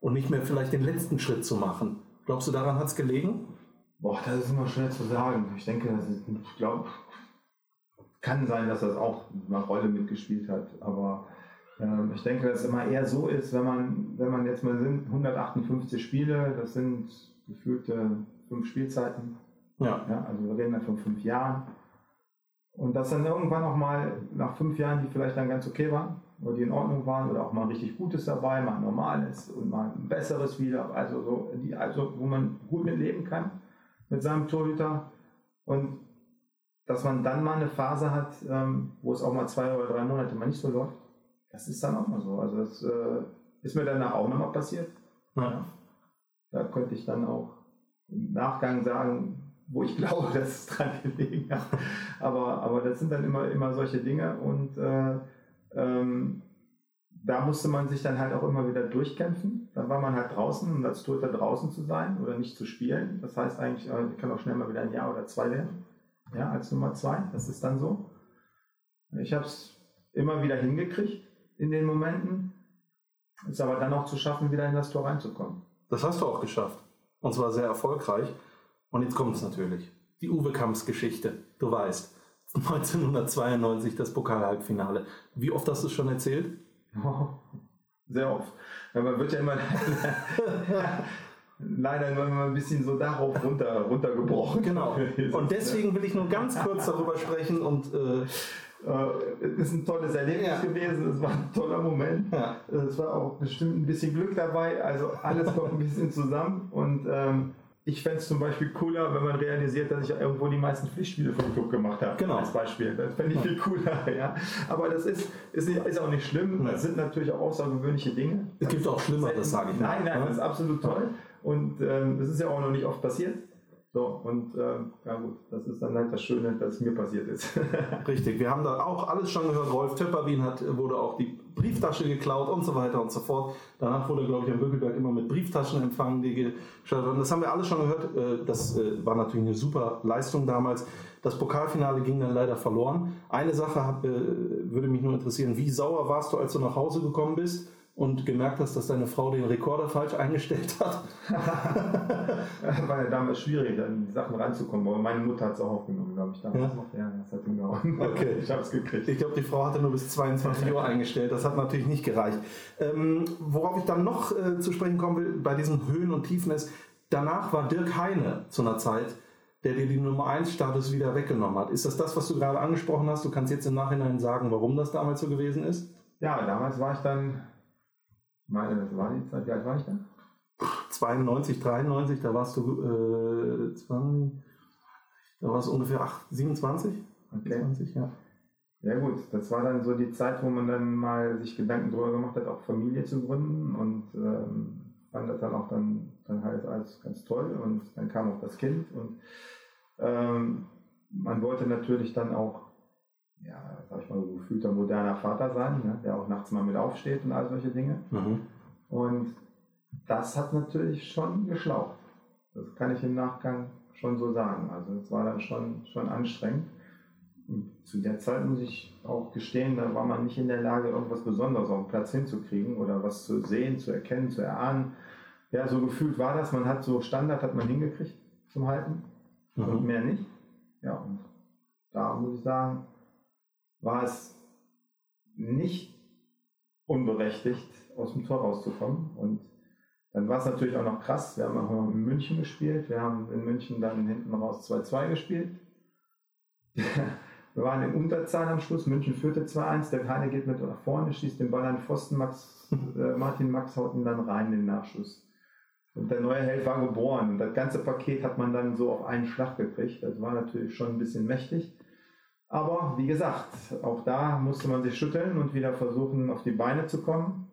und nicht mehr vielleicht den letzten Schritt zu machen. Glaubst du, daran hat es gelegen? Boah, das ist immer schwer zu sagen. Ich denke, das ist, ich glaube, kann sein, dass das auch eine Rolle mitgespielt hat. Aber ich denke, dass es immer eher so ist, wenn man, wenn man jetzt mal sind, 158 Spiele, das sind gefühlte fünf Spielzeiten. Ja. Ja, also wir reden dann von fünf Jahren. Und dass dann irgendwann auch mal nach fünf Jahren, die vielleicht dann ganz okay waren, oder die in Ordnung waren, oder auch mal richtig Gutes dabei, mal normales und mal ein besseres wieder, also so, die, also wo man gut mit leben kann mit seinem Torhüter. Und dass man dann mal eine Phase hat, ähm, wo es auch mal zwei oder drei Monate mal nicht so läuft, das ist dann auch mal so. Also das äh, ist mir danach auch nochmal passiert. ja. Da könnte ich dann auch im Nachgang sagen, wo ich glaube, dass es dran gelegen hat. Aber, aber das sind dann immer, immer solche Dinge und äh, ähm, da musste man sich dann halt auch immer wieder durchkämpfen. Dann war man halt draußen und als Torhüter draußen zu sein oder nicht zu spielen. Das heißt eigentlich, äh, kann auch schnell mal wieder ein Jahr oder zwei werden. Ja, als Nummer zwei. Das ist dann so. Ich habe es immer wieder hingekriegt in den Momenten. Ist aber dann auch zu schaffen, wieder in das Tor reinzukommen. Das hast du auch geschafft. Und zwar sehr erfolgreich. Und jetzt kommt es natürlich. Die Uwe Kamps Geschichte. Du weißt. 1992 das Pokalhalbfinale. Wie oft hast du es schon erzählt? Sehr oft. Man wird ja immer leider nur immer ein bisschen so darauf runter, runtergebrochen. Genau. Und deswegen will ich nur ganz kurz darüber sprechen und äh, Äh, Es ist ein tolles Erlebnis Ja. gewesen, es war ein toller Moment. ja, Es war auch bestimmt ein bisschen Glück dabei, also alles kommt ein bisschen zusammen und ähm, ich fände es zum Beispiel cooler, wenn man realisiert, dass ich irgendwo die meisten Pflichtspiele vom Club gemacht habe. Genau. Als Beispiel. Das fände ich viel cooler, ja. Aber das ist, ist, nicht, ist auch nicht schlimm. Nee. Das sind natürlich auch außergewöhnliche Dinge. es gibt auch Schlimmeres, sage ich mal. Nein, nein, das ist absolut toll. Und ähm, das ist ja auch noch nicht oft passiert. So, und ähm, ja gut, das ist dann halt das Schöne, dass mir passiert ist. Richtig, wir haben da auch alles schon gehört. Rolf Töpperwien hat, wurde auch die Brieftasche geklaut und so weiter und so fort. Danach wurde, glaube ich, am Bökelberg immer mit Brieftaschen empfangen, die geschaut wurden. Das haben wir alles schon gehört. Äh, Das äh, war natürlich eine super Leistung damals. Das Pokalfinale ging dann leider verloren. Eine Sache äh, würde mich nur interessieren. Wie sauer warst du, als du nach Hause gekommen bist und gemerkt hast, dass deine Frau den Rekorder falsch eingestellt hat? war ja damals schwierig, an die Sachen ranzukommen. Aber meine Mutter hat es auch aufgenommen, glaube ich, damals Ja? noch. Ja, das hat hingehauen. Okay. Ich habe es gekriegt. Ich glaube, die Frau hatte nur bis 22 Uhr eingestellt. Das hat natürlich nicht gereicht. Ähm, worauf ich dann noch äh, zu sprechen kommen will, bei diesen Höhen und Tiefen ist, danach war Dirk Heine zu einer Zeit, der dir die Nummer 1 Status wieder weggenommen hat. Ist das das, was du gerade angesprochen hast? Du kannst jetzt im Nachhinein sagen, warum das damals so gewesen ist? Ja, damals war ich dann, meine, das war die Zeit, wie alt war ich dann? 92, 93, da warst du äh, 20, da warst du ungefähr 8, 27? Okay. 27, ja. Ja gut, das war dann so die Zeit, wo man dann mal sich Gedanken darüber gemacht hat, auch Familie zu gründen und ähm, fand das dann auch dann, dann halt als ganz toll und dann kam auch das Kind und ähm, man wollte natürlich dann auch, ja, sag ich mal, so gefühlter moderner Vater sein, ne, der auch nachts mal mit aufsteht und all solche Dinge. Mhm. Und das hat natürlich schon geschlaucht. Das kann ich im Nachgang schon so sagen. Also es war dann schon, schon anstrengend. Und zu der Zeit muss ich auch gestehen, da war man nicht in der Lage, irgendwas Besonderes auf dem Platz hinzukriegen oder was zu sehen, zu erkennen, zu erahnen. Ja, so gefühlt war das. Man hat so Standard hat man hingekriegt zum Halten mhm. und mehr nicht. Ja, und da muss ich sagen, war es nicht unberechtigt, aus dem Tor rauszukommen. Und dann war es natürlich auch noch krass. Wir haben auch in München gespielt. Wir haben in München dann hinten raus 2-2 gespielt. Wir waren in Unterzahl am Schluss. München führte 2-1. Der Heine geht mit nach vorne, schießt den Ball an Pfosten. Max, äh, Martin Max haut ihn dann rein, den Nachschuss. Und der neue Held war geboren. Und das ganze Paket hat man dann so auf einen Schlag gekriegt. Das war natürlich schon ein bisschen mächtig. Aber wie gesagt, auch da musste man sich schütteln und wieder versuchen, auf die Beine zu kommen.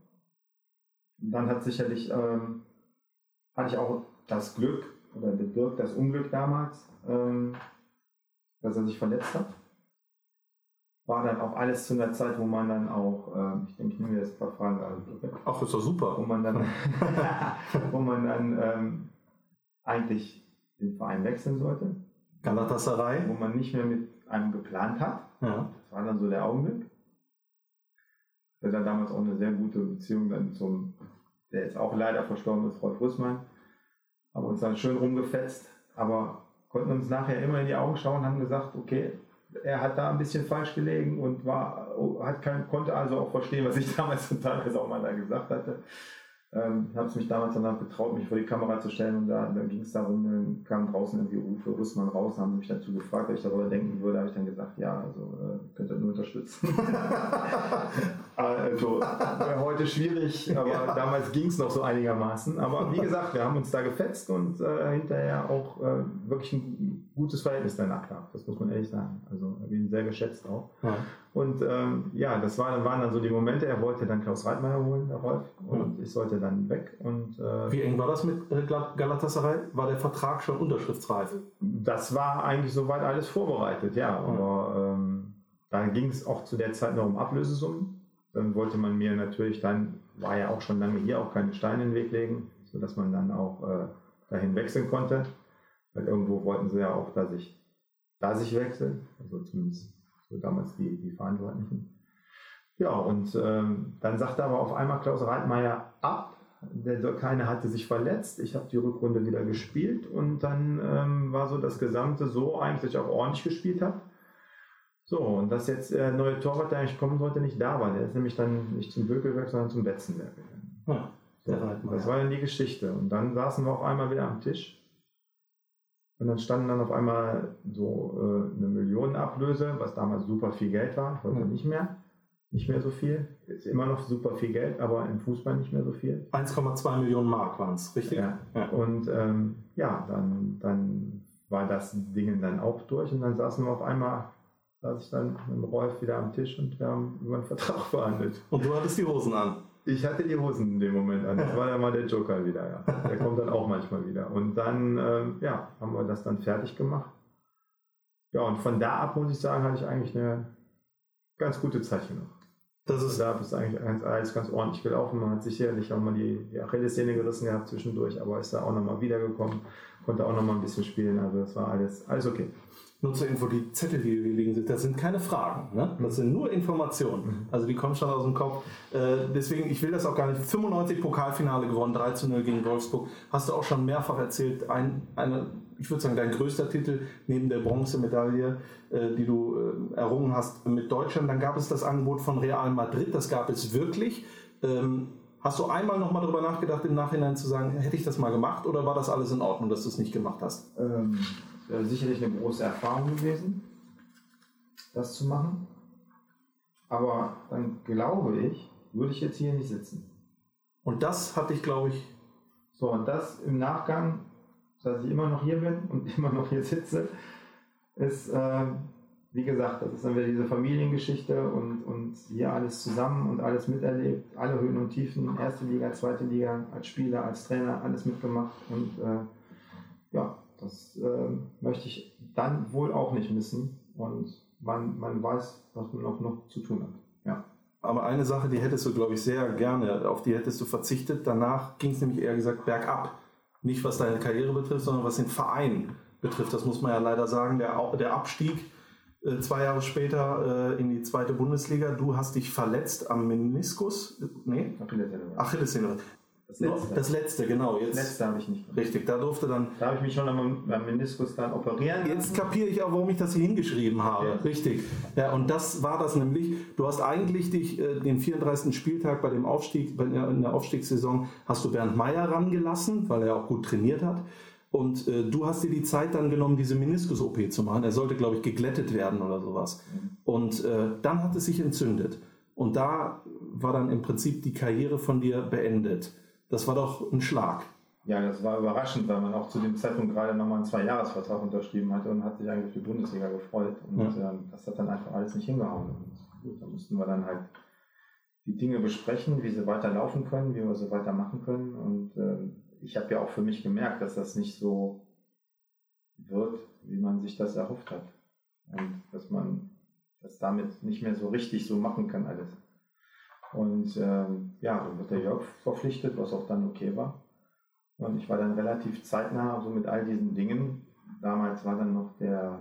Und dann hat sicherlich, ähm, hatte ich auch das Glück oder der Dirk das Unglück damals, ähm, dass er sich verletzt hat. War dann auch alles zu einer Zeit, wo man dann auch, äh, ich denke, ich nehme jetzt ein paar Fragen an. Ach, ist doch super. Wo man dann, wo man dann ähm, eigentlich den Verein wechseln sollte. Galatasaray. Wo man nicht mehr mit einem geplant hat. Ja. Das war dann so der Augenblick. Der dann damals auch eine sehr gute Beziehung dann zum, der jetzt auch leider verstorben ist, Rolf Rüssmann. Haben uns dann schön rumgefetzt, aber konnten uns nachher immer in die Augen schauen und haben gesagt, okay, er hat da ein bisschen falsch gelegen und war, hat kein, konnte also auch verstehen, was ich damals teilweise auch mal da gesagt hatte. Ähm, habe es mich damals danach getraut, mich vor die Kamera zu stellen und da, da ging es darum, dann kam draußen irgendwie Rufe Rüssmann raus, haben mich dazu gefragt, was ich darüber denken würde, habe ich dann gesagt, ja, also äh, könnt ihr nur unterstützen. also wäre heute schwierig, aber ja. damals ging es noch so einigermaßen. Aber wie gesagt, wir haben uns da gefetzt und äh, hinterher auch äh, wirklich ein gutes Verhältnis danach gehabt, das muss man ehrlich sagen. Also ich bin sehr geschätzt auch. Ja. Und ähm, ja, das war, waren dann so die Momente. Er wollte dann Klaus Reitmeier holen, der Rolf, und mhm. ich sollte dann weg. Und, äh, Wie eng war das mit äh, Galatasaray? War der Vertrag schon unterschriftsreif? Das war eigentlich soweit alles vorbereitet, ja. Mhm. Aber ähm, da ging es auch zu der Zeit noch um Ablösesummen. Dann wollte man mir natürlich dann, war ja auch schon lange hier, auch keine Steine in den Weg legen, sodass man dann auch äh, dahin wechseln konnte. Weil irgendwo wollten sie ja auch, dass ich, dass ich wechsle. Also zumindest so damals die, die Verantwortlichen. Ja, und ähm, dann sagte aber auf einmal Klaus Reitmeier ab. Der Keiner hatte sich verletzt. Ich habe die Rückrunde wieder gespielt und dann ähm, war so das Gesamte so eigentlich, dass ich auch ordentlich gespielt habe. So, und dass jetzt der neue Torwart, der eigentlich kommen sollte, nicht da war. Der ist nämlich dann nicht zum Bökelberg, sondern zum Betzenberg gegangen. Ja, so, das war dann die Geschichte. Und dann saßen wir auf einmal wieder am Tisch und dann standen dann auf einmal so äh, eine Millionenablöse, was damals super viel Geld war, heute mhm. nicht mehr. Nicht mehr so viel. Ist immer noch super viel Geld, aber im Fußball nicht mehr so viel. 1,2 Millionen Mark waren es, richtig? Ja. ja. Und ähm, ja, dann, dann war das Ding dann auch durch und dann saßen wir auf einmal, saß ich dann mit Rolf wieder am Tisch und wir haben über einen Vertrag verhandelt. Und du hattest die Hosen an. Ich hatte die Hosen in dem Moment an. Das war dann mal der Joker wieder, ja. Der kommt dann auch manchmal wieder. Und dann, ähm, ja, haben wir das dann fertig gemacht. Ja, und von da ab, muss ich sagen, hatte ich eigentlich eine ganz gute Zeit noch. Das ist da ist eigentlich alles ganz ordentlich gelaufen. Man hat sicherlich auch mal die, die Achillessehne gerissen gehabt zwischendurch, aber ist da auch nochmal wiedergekommen, konnte auch nochmal ein bisschen spielen. Also das war alles, alles okay. Nur zur Info, die Zettel, die hier liegen sind, das sind keine Fragen. Ne? Das sind nur Informationen. Mhm. Also die kommen schon aus dem Kopf. Äh, deswegen, ich will das auch gar nicht. 95 Pokalfinale gewonnen, 3 zu 0 gegen Wolfsburg. Hast du auch schon mehrfach erzählt. Ein, eine, ich würde sagen, dein größter Titel neben der Bronzemedaille, äh, die du äh, errungen hast mit Deutschland. Dann gab es das Angebot von Real Madrid. Das gab es wirklich. Ähm, Hast du einmal nochmal darüber nachgedacht, im Nachhinein zu sagen, hätte ich das mal gemacht oder war das alles in Ordnung, dass du es nicht gemacht hast? Ähm, äh, sicherlich eine große Erfahrung gewesen, das zu machen. Aber dann glaube ich, würde ich jetzt hier nicht sitzen. Und das hatte ich, glaube ich. So, und das im Nachgang, dass ich immer noch hier bin und immer noch hier sitze, ist, äh, wie gesagt, das ist dann wieder diese Familiengeschichte und, und hier alles zusammen und alles miterlebt, alle Höhen und Tiefen, erste Liga, zweite Liga, als Spieler, als Trainer, alles mitgemacht und äh, ja, das äh, möchte ich dann wohl auch nicht missen und man, man weiß, was man auch noch zu tun hat. Ja. Aber eine Sache, die hättest du, glaube ich, sehr gerne, auf die hättest du verzichtet. Danach ging es nämlich eher gesagt bergab. Nicht was deine Karriere betrifft, sondern was den Verein betrifft. Das muss man ja leider sagen. Der, der Abstieg äh, zwei Jahre später äh, in die zweite Bundesliga. Du hast dich verletzt am Meniskus. Nee? Achillessehne. Achillessehne. Das letzte. Das letzte, genau. Jetzt, das letzte habe ich nicht. Gemacht. Richtig, da durfte dann. Da habe ich mich schon am, am Meniskus dann operieren. Jetzt kapiere ich auch, warum ich das hier hingeschrieben habe. Okay. Richtig. Ja, und das war das nämlich. Du hast eigentlich dich äh, den 34. Spieltag bei dem Aufstieg, bei, in der Aufstiegssaison, hast du Bernd Meyer rangelassen, weil er auch gut trainiert hat. Und äh, du hast dir die Zeit dann genommen, diese Meniskus-OP zu machen. Er sollte, glaube ich, geglättet werden oder sowas. Mhm. Und äh, dann hat es sich entzündet. Und da war dann im Prinzip die Karriere von dir beendet. Das war doch ein Schlag. Ja, das war überraschend, weil man auch zu dem Zeitpunkt gerade nochmal einen Zwei-Jahres-Vertrag unterschrieben hatte und hat sich eigentlich für die Bundesliga gefreut. Und ja. äh, das hat dann einfach alles nicht hingehauen. Und gut, da mussten wir dann halt die Dinge besprechen, wie sie weiterlaufen können, wie wir sie weitermachen können. Und äh, ich habe ja auch für mich gemerkt, dass das nicht so wird, wie man sich das erhofft hat. Und dass man das damit nicht mehr so richtig so machen kann alles. Und ähm, ja, dann wird der Jörg verpflichtet, was auch dann okay war. Und ich war dann relativ zeitnah so mit all diesen Dingen. Damals war dann noch der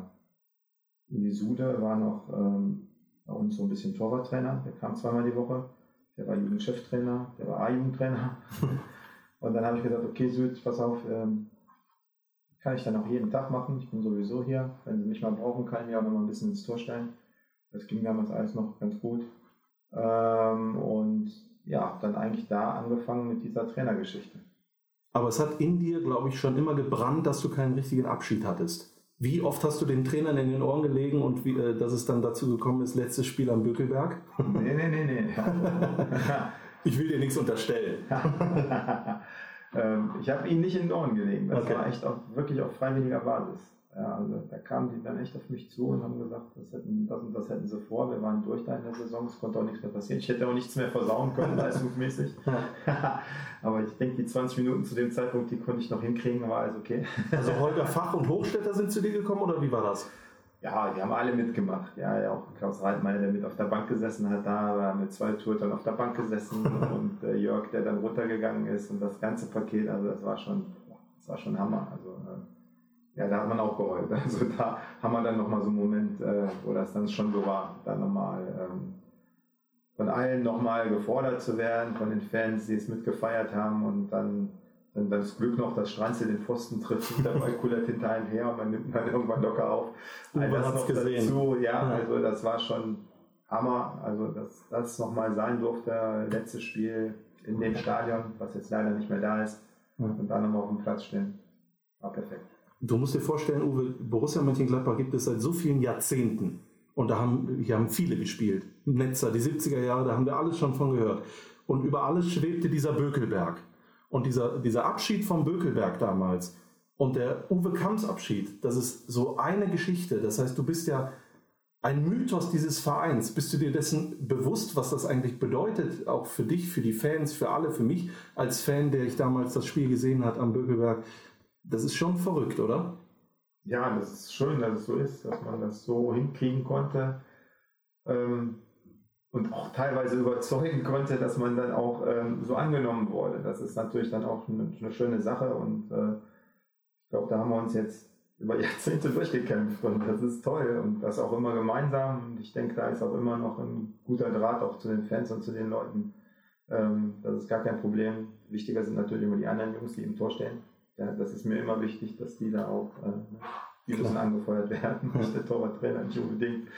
Sude, war noch ähm, bei uns so ein bisschen Torwarttrainer, der kam zweimal die Woche. Der war Jugendcheftrainer, der war A-Jugendtrainer. Und dann habe ich gesagt, okay Süd, pass auf, ähm, kann ich dann auch jeden Tag machen. Ich bin sowieso hier. Wenn Sie mich mal brauchen, kann ich mir auch noch mal ein bisschen ins Tor stellen. Das ging damals alles noch ganz gut. Ähm, und ja, dann eigentlich da angefangen mit dieser Trainergeschichte. Aber es hat in dir, glaube ich, schon immer gebrannt, dass du keinen richtigen Abschied hattest. Wie oft hast du den Trainern in den Ohren gelegen und wie, äh, dass es dann dazu gekommen ist, letztes Spiel am Bökelberg? Nee, nee, nee, nee. ich will dir nichts unterstellen. ähm, ich habe ihn nicht in den Ohren gelegen. Das okay. war echt auf, wirklich auf freiwilliger Basis. Ja, also da kamen die dann echt auf mich zu und haben gesagt, das, hätten, das und das hätten sie vor. Wir waren durch da in der Saison, es konnte auch nichts mehr passieren. Ich hätte auch nichts mehr versauen können, leistungsmäßig. Aber ich denke, die 20 Minuten zu dem Zeitpunkt, die konnte ich noch hinkriegen, war alles okay. also Holger Fach und Hochstädter sind zu dir gekommen oder wie war das? Ja, die haben alle mitgemacht. Ja, ja auch Klaus Reitmeier, der mit auf der Bank gesessen hat, da war mit zwei Tourtern auf der Bank gesessen und äh, Jörg, der dann runtergegangen ist und das ganze Paket, also das war schon, das war schon Hammer. Also äh, ja, da hat man auch geheult. Also da haben wir dann nochmal so einen Moment, äh, wo das dann schon so war, dann nochmal ähm, von allen nochmal gefordert zu werden, von den Fans, die es mitgefeiert haben und dann, dann das Glück noch, dass Stranze den Pfosten trifft und dabei kullert hinter einem her und man nimmt dann irgendwann locker auf. All das noch gesehen. dazu, ja, also das war schon Hammer, also dass das nochmal sein durfte, letztes Spiel in dem Stadion, was jetzt leider nicht mehr da ist, und dann nochmal auf dem Platz stehen. War perfekt. Du musst dir vorstellen, Uwe, Borussia Mönchengladbach gibt es seit so vielen Jahrzehnten. Und da haben, hier haben viele gespielt. Netzer, die 70er Jahre, da haben wir alles schon von gehört. Und über alles schwebte dieser Bökelberg. Und dieser, dieser Abschied vom Bökelberg damals und der Uwe Kamps Abschied, das ist so eine Geschichte. Das heißt, du bist ja ein Mythos dieses Vereins. Bist du dir dessen bewusst, was das eigentlich bedeutet, auch für dich, für die Fans, für alle, für mich als Fan, der ich damals das Spiel gesehen hat am Bökelberg? Das ist schon verrückt, oder? Ja, das ist schön, dass es so ist, dass man das so hinkriegen konnte ähm, und auch teilweise überzeugen konnte, dass man dann auch ähm, so angenommen wurde. Das ist natürlich dann auch eine, eine schöne Sache und äh, ich glaube, da haben wir uns jetzt über Jahrzehnte durchgekämpft und das ist toll und das auch immer gemeinsam und ich denke, da ist auch immer noch ein guter Draht auch zu den Fans und zu den Leuten. Ähm, das ist gar kein Problem. Wichtiger sind natürlich immer die anderen Jungs, die im Tor stehen ja, das ist mir immer wichtig, dass die da auch äh, die müssen angefeuert werden, nicht der Torwarttrainer nicht unbedingt.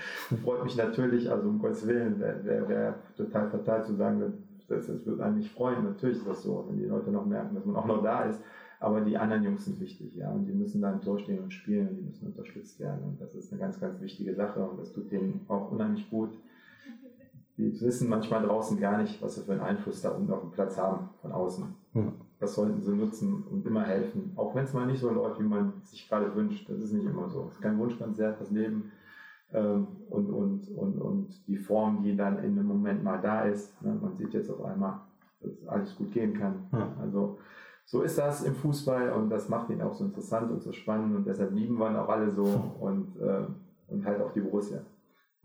Freut mich natürlich, also um Gottes Willen, wäre wär, wär total fatal zu sagen, das, das wird einen nicht freuen. Natürlich ist das so, wenn die Leute noch merken, dass man auch noch da ist. Aber die anderen Jungs sind wichtig, ja, und die müssen da im Tor stehen und spielen und die müssen unterstützt werden. Und das ist eine ganz, ganz wichtige Sache und das tut denen auch unheimlich gut. Die wissen manchmal draußen gar nicht, was sie für einen Einfluss da unten auf dem Platz haben, von außen. Ja das sollten sie nutzen und immer helfen. Auch wenn es mal nicht so läuft, wie man sich gerade wünscht. Das ist nicht immer so. Es ist kein Wunschkonzert, das Leben ähm, und, und, und, und die Form, die dann in einem Moment mal da ist. Ne? Man sieht jetzt auf einmal, dass alles gut gehen kann. Ja. Also so ist das im Fußball und das macht ihn auch so interessant und so spannend und deshalb lieben wir ihn auch alle so und, äh, und halt auch die Borussia.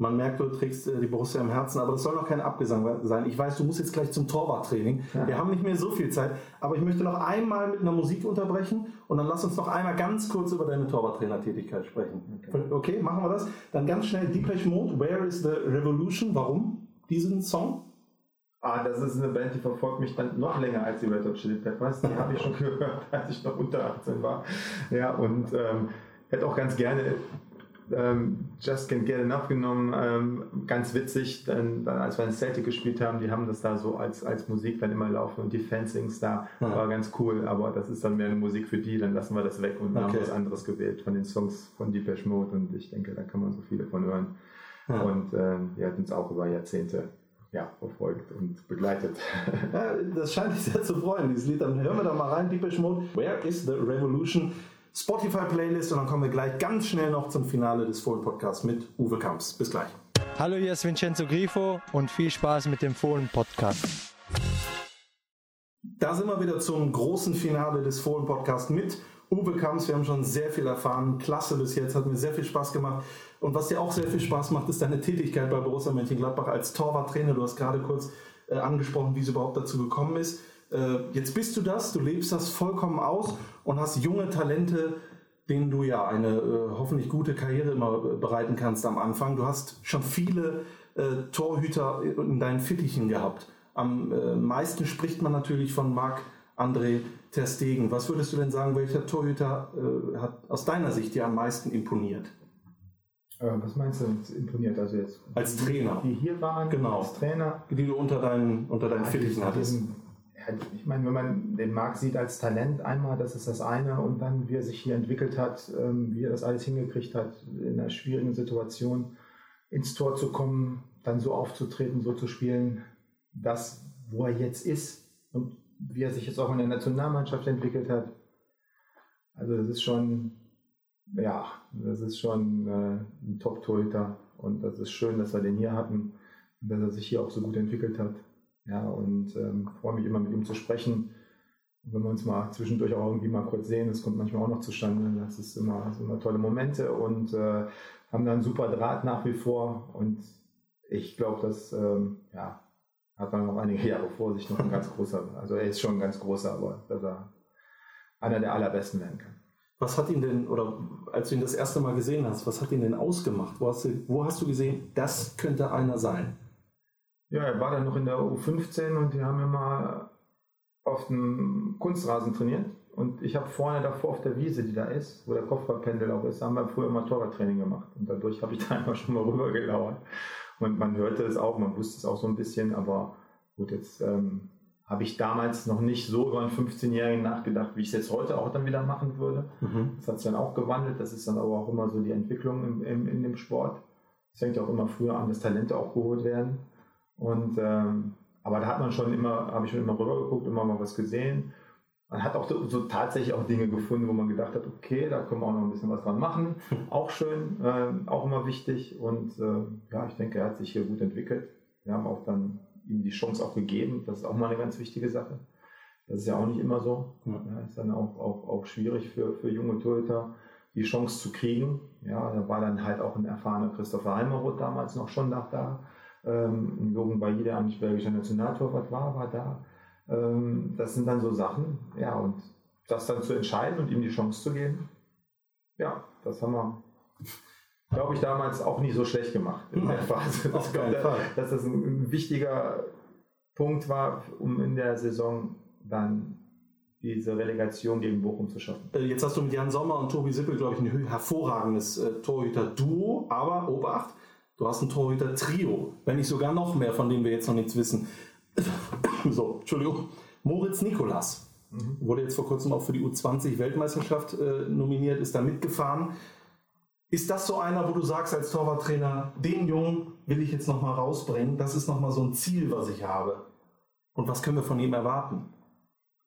Man merkt, du trägst äh, die Borussia im Herzen, aber das soll noch kein Abgesang sein. Ich weiß, du musst jetzt gleich zum Torwarttraining. Ja. Wir haben nicht mehr so viel Zeit, aber ich möchte noch einmal mit einer Musik unterbrechen und dann lass uns noch einmal ganz kurz über deine Torwarttrainertätigkeit sprechen. Okay. okay, machen wir das. Dann ganz schnell Deepesh Mode, Where is the Revolution? Warum diesen Song? Ah, das ist eine Band, die verfolgt mich dann noch länger als die Red Hot Chili Peppers. Die habe ich schon gehört, als ich noch unter 18 war. Ja, und ähm, hätte auch ganz gerne ähm, Just Can't Get Enough genommen. Ähm, ganz witzig, dann, dann, als wir in Celtic gespielt haben, die haben das da so als, als Musik dann immer laufen und die Fansings da ja. war ganz cool, aber das ist dann mehr eine Musik für die, dann lassen wir das weg und okay. haben was anderes gewählt von den Songs von Deepesh Mode und ich denke, da kann man so viele von hören. Ja. Und ähm, die hat uns auch über Jahrzehnte ja, verfolgt und begleitet. Ja, das scheint dich sehr zu freuen, dieses Lied. Dann hören wir da mal rein, Deepesh Mode. Where is the Revolution? Spotify-Playlist und dann kommen wir gleich ganz schnell noch zum Finale des Fohlen Podcasts mit Uwe Kamps. Bis gleich. Hallo, hier ist Vincenzo Grifo und viel Spaß mit dem Fohlen Podcast. Da sind wir wieder zum großen Finale des Fohlen Podcasts mit Uwe Kamps. Wir haben schon sehr viel erfahren. Klasse bis jetzt, hat mir sehr viel Spaß gemacht. Und was dir auch sehr viel Spaß macht, ist deine Tätigkeit bei Borussia Mönchengladbach als Torwarttrainer. Du hast gerade kurz äh, angesprochen, wie es überhaupt dazu gekommen ist. Äh, jetzt bist du das, du lebst das vollkommen aus und hast junge Talente, denen du ja eine äh, hoffentlich gute Karriere immer bereiten kannst am Anfang. Du hast schon viele äh, Torhüter in deinen Fittichen gehabt. Am äh, meisten spricht man natürlich von Marc André Terstegen. Was würdest du denn sagen, welcher Torhüter äh, hat aus deiner Sicht dir am meisten imponiert? Äh, was meinst du mit imponiert? Also jetzt als Trainer. Die hier waren, genau. als Trainer. Die du unter deinen, unter deinen Fittichen hattest ich meine, wenn man den Marc sieht als Talent einmal, das ist das eine, und dann, wie er sich hier entwickelt hat, ähm, wie er das alles hingekriegt hat, in einer schwierigen Situation ins Tor zu kommen, dann so aufzutreten, so zu spielen, das, wo er jetzt ist und wie er sich jetzt auch in der Nationalmannschaft entwickelt hat. Also das ist schon, ja, das ist schon äh, ein Top-Torhüter und das ist schön, dass wir den hier hatten und dass er sich hier auch so gut entwickelt hat. Ja, und ähm, freue mich immer mit ihm zu sprechen. Und wenn wir uns mal zwischendurch auch irgendwie mal kurz sehen, das kommt manchmal auch noch zustande. Das ist immer, das sind immer tolle Momente und äh, haben da einen super Draht nach wie vor. Und ich glaube, das ähm, ja, hat man noch einige Jahre vor sich noch ein ganz großer. Also er ist schon ein ganz großer, aber dass er einer der allerbesten werden kann. Was hat ihn denn, oder als du ihn das erste Mal gesehen hast, was hat ihn denn ausgemacht? Wo hast du, wo hast du gesehen, das könnte einer sein? Ja, er war dann noch in der U15 und die haben immer auf dem Kunstrasen trainiert. Und ich habe vorne davor auf der Wiese, die da ist, wo der Kopfballpendel auch ist, haben wir früher immer Torwarttraining gemacht. Und dadurch habe ich da einfach schon mal rübergelauert. Und man hörte es auch, man wusste es auch so ein bisschen, aber gut, jetzt ähm, habe ich damals noch nicht so über einen 15-Jährigen nachgedacht, wie ich es jetzt heute auch dann wieder machen würde. Mhm. Das hat sich dann auch gewandelt. Das ist dann aber auch immer so die Entwicklung im, im, in dem Sport. Es fängt auch immer früher an, dass Talente auch geholt werden. Und ähm, aber da hat man schon immer, habe ich schon immer rüber geguckt, immer mal was gesehen. Man hat auch so, so, tatsächlich auch Dinge gefunden, wo man gedacht hat, okay, da können wir auch noch ein bisschen was dran machen. Auch schön, äh, auch immer wichtig. Und äh, ja, ich denke, er hat sich hier gut entwickelt. Wir haben auch dann ihm die Chance auch gegeben. Das ist auch mal eine ganz wichtige Sache. Das ist ja auch nicht immer so. Ja, ist dann auch, auch, auch schwierig für, für junge Torhüter, die Chance zu kriegen. Ja, da war dann halt auch ein erfahrener Christopher Heimeroth damals noch schon nach da ähm, Logan Bailly, der eigentlich belgischer Nationaltorwart war, war da. Ähm, das sind dann so Sachen, ja, und das dann zu entscheiden und ihm die Chance zu geben, ja, das haben wir, glaube ich, damals auch nicht so schlecht gemacht in der Phase. Das kommt, dass das ein wichtiger Punkt war, um in der Saison dann diese Relegation gegen Bochum zu schaffen. Äh, jetzt hast du mit Jan Sommer und Tobi Sippel, glaube ich, ein hervorragendes äh, Torhüter-Duo, aber Obacht, Du hast ein Torhüter-Trio, wenn nicht sogar noch mehr, von denen wir jetzt noch nichts wissen. so, Entschuldigung. Moritz Nikolas mhm. wurde jetzt vor kurzem auch für die U20-Weltmeisterschaft äh, nominiert, ist da mitgefahren. Ist das so einer, wo du sagst als Torwarttrainer, den Jungen will ich jetzt nochmal rausbringen? Das ist nochmal so ein Ziel, was ich habe. Und was können wir von ihm erwarten?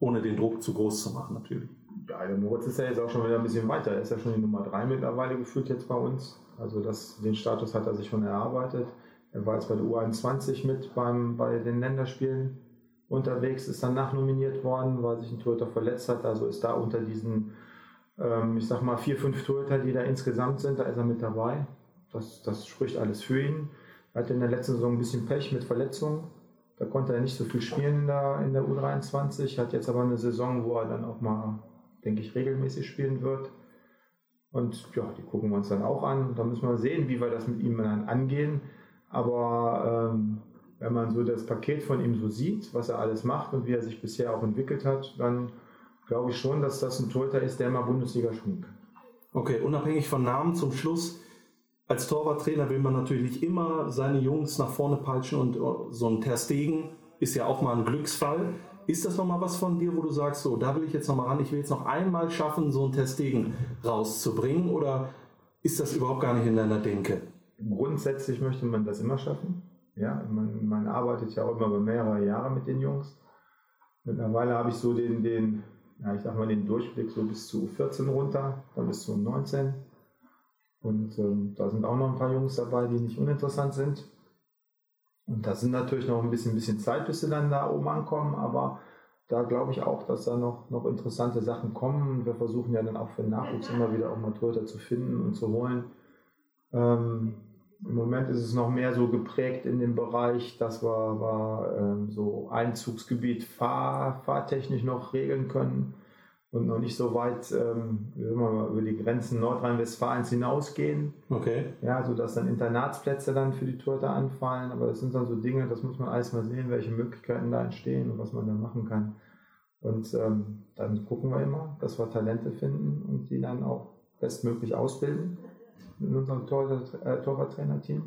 Ohne den Druck zu groß zu machen, natürlich. Ja, der Moritz ist ja jetzt auch schon wieder ein bisschen weiter. Er ist ja schon die Nummer 3 mittlerweile geführt jetzt bei uns. Also das, den Status hat er sich schon erarbeitet. Er war jetzt bei der U21 mit beim, bei den Länderspielen unterwegs, ist dann nachnominiert worden, weil sich ein Torhüter verletzt hat. Also ist da unter diesen, ähm, ich sag mal, vier, fünf Torhüter, die da insgesamt sind, da ist er mit dabei. das, das spricht alles für ihn. Er hatte in der letzten Saison ein bisschen Pech mit Verletzungen. Da konnte er nicht so viel spielen in der, in der U23, hat jetzt aber eine Saison, wo er dann auch mal, denke ich, regelmäßig spielen wird. Und ja, die gucken wir uns dann auch an. Da müssen wir sehen, wie wir das mit ihm dann angehen. Aber ähm, wenn man so das Paket von ihm so sieht, was er alles macht und wie er sich bisher auch entwickelt hat, dann glaube ich schon, dass das ein Torhüter ist, der mal Bundesliga spielen kann. Okay, unabhängig von Namen zum Schluss. Als Torwarttrainer will man natürlich immer seine Jungs nach vorne peitschen und äh, so ein Ter Stegen ist ja auch mal ein Glücksfall. Ist das nochmal was von dir, wo du sagst, so, da will ich jetzt nochmal ran, ich will jetzt noch einmal schaffen, so ein Testegen rauszubringen? Oder ist das überhaupt gar nicht in deiner Denke? Grundsätzlich möchte man das immer schaffen. Ja, man, man arbeitet ja auch immer über mehrere Jahre mit den Jungs. Mittlerweile habe ich so den, den, ja, ich sag mal, den Durchblick so bis zu 14 runter, dann bis zu 19. Und ähm, da sind auch noch ein paar Jungs dabei, die nicht uninteressant sind. Und das sind natürlich noch ein bisschen, bisschen Zeit, bis sie dann da oben ankommen, aber da glaube ich auch, dass da noch, noch interessante Sachen kommen. Wir versuchen ja dann auch für den Nachwuchs immer wieder auch mal Torhüter zu finden und zu holen. Ähm, Im Moment ist es noch mehr so geprägt in dem Bereich, dass wir, wir ähm, so Einzugsgebiet fahr, fahrtechnisch noch regeln können und noch nicht so weit ähm, über die Grenzen Nordrhein-Westfalens hinausgehen. Okay. Ja, sodass dann Internatsplätze dann für die Torhüter anfallen. Aber das sind dann so Dinge, das muss man alles mal sehen, welche Möglichkeiten da entstehen und was man da machen kann. Und ähm, dann gucken wir immer, dass wir Talente finden und die dann auch bestmöglich ausbilden in unserem äh, Torwarttrainerteam.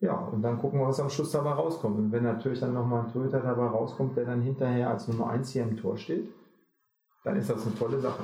Ja, und dann gucken wir, was am Schluss dabei rauskommt. Und wenn natürlich dann nochmal ein Torhüter dabei rauskommt, der dann hinterher als Nummer 1 hier im Tor steht, dann ist das eine tolle Sache.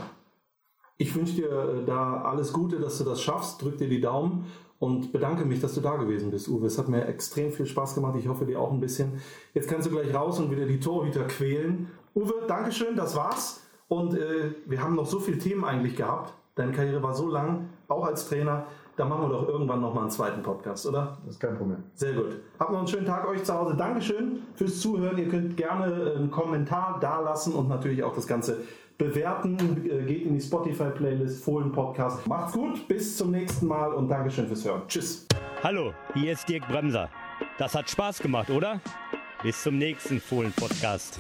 Ich wünsche dir äh, da alles Gute, dass du das schaffst. Drück dir die Daumen und bedanke mich, dass du da gewesen bist, Uwe. Es hat mir extrem viel Spaß gemacht. Ich hoffe dir auch ein bisschen. Jetzt kannst du gleich raus und wieder die Torhüter quälen. Uwe, Dankeschön, das war's. Und äh, wir haben noch so viele Themen eigentlich gehabt. Deine Karriere war so lang, auch als Trainer. Da machen wir doch irgendwann nochmal einen zweiten Podcast, oder? Das ist kein Problem. Sehr gut. Habt noch einen schönen Tag euch zu Hause. Dankeschön fürs Zuhören. Ihr könnt gerne einen Kommentar dalassen und natürlich auch das Ganze bewerten. Äh, geht in die Spotify-Playlist, Fohlen Podcast. Macht's gut, bis zum nächsten Mal und Dankeschön fürs Hören. Tschüss. Hallo, hier ist Dirk Bremser. Das hat Spaß gemacht, oder? Bis zum nächsten Fohlen Podcast.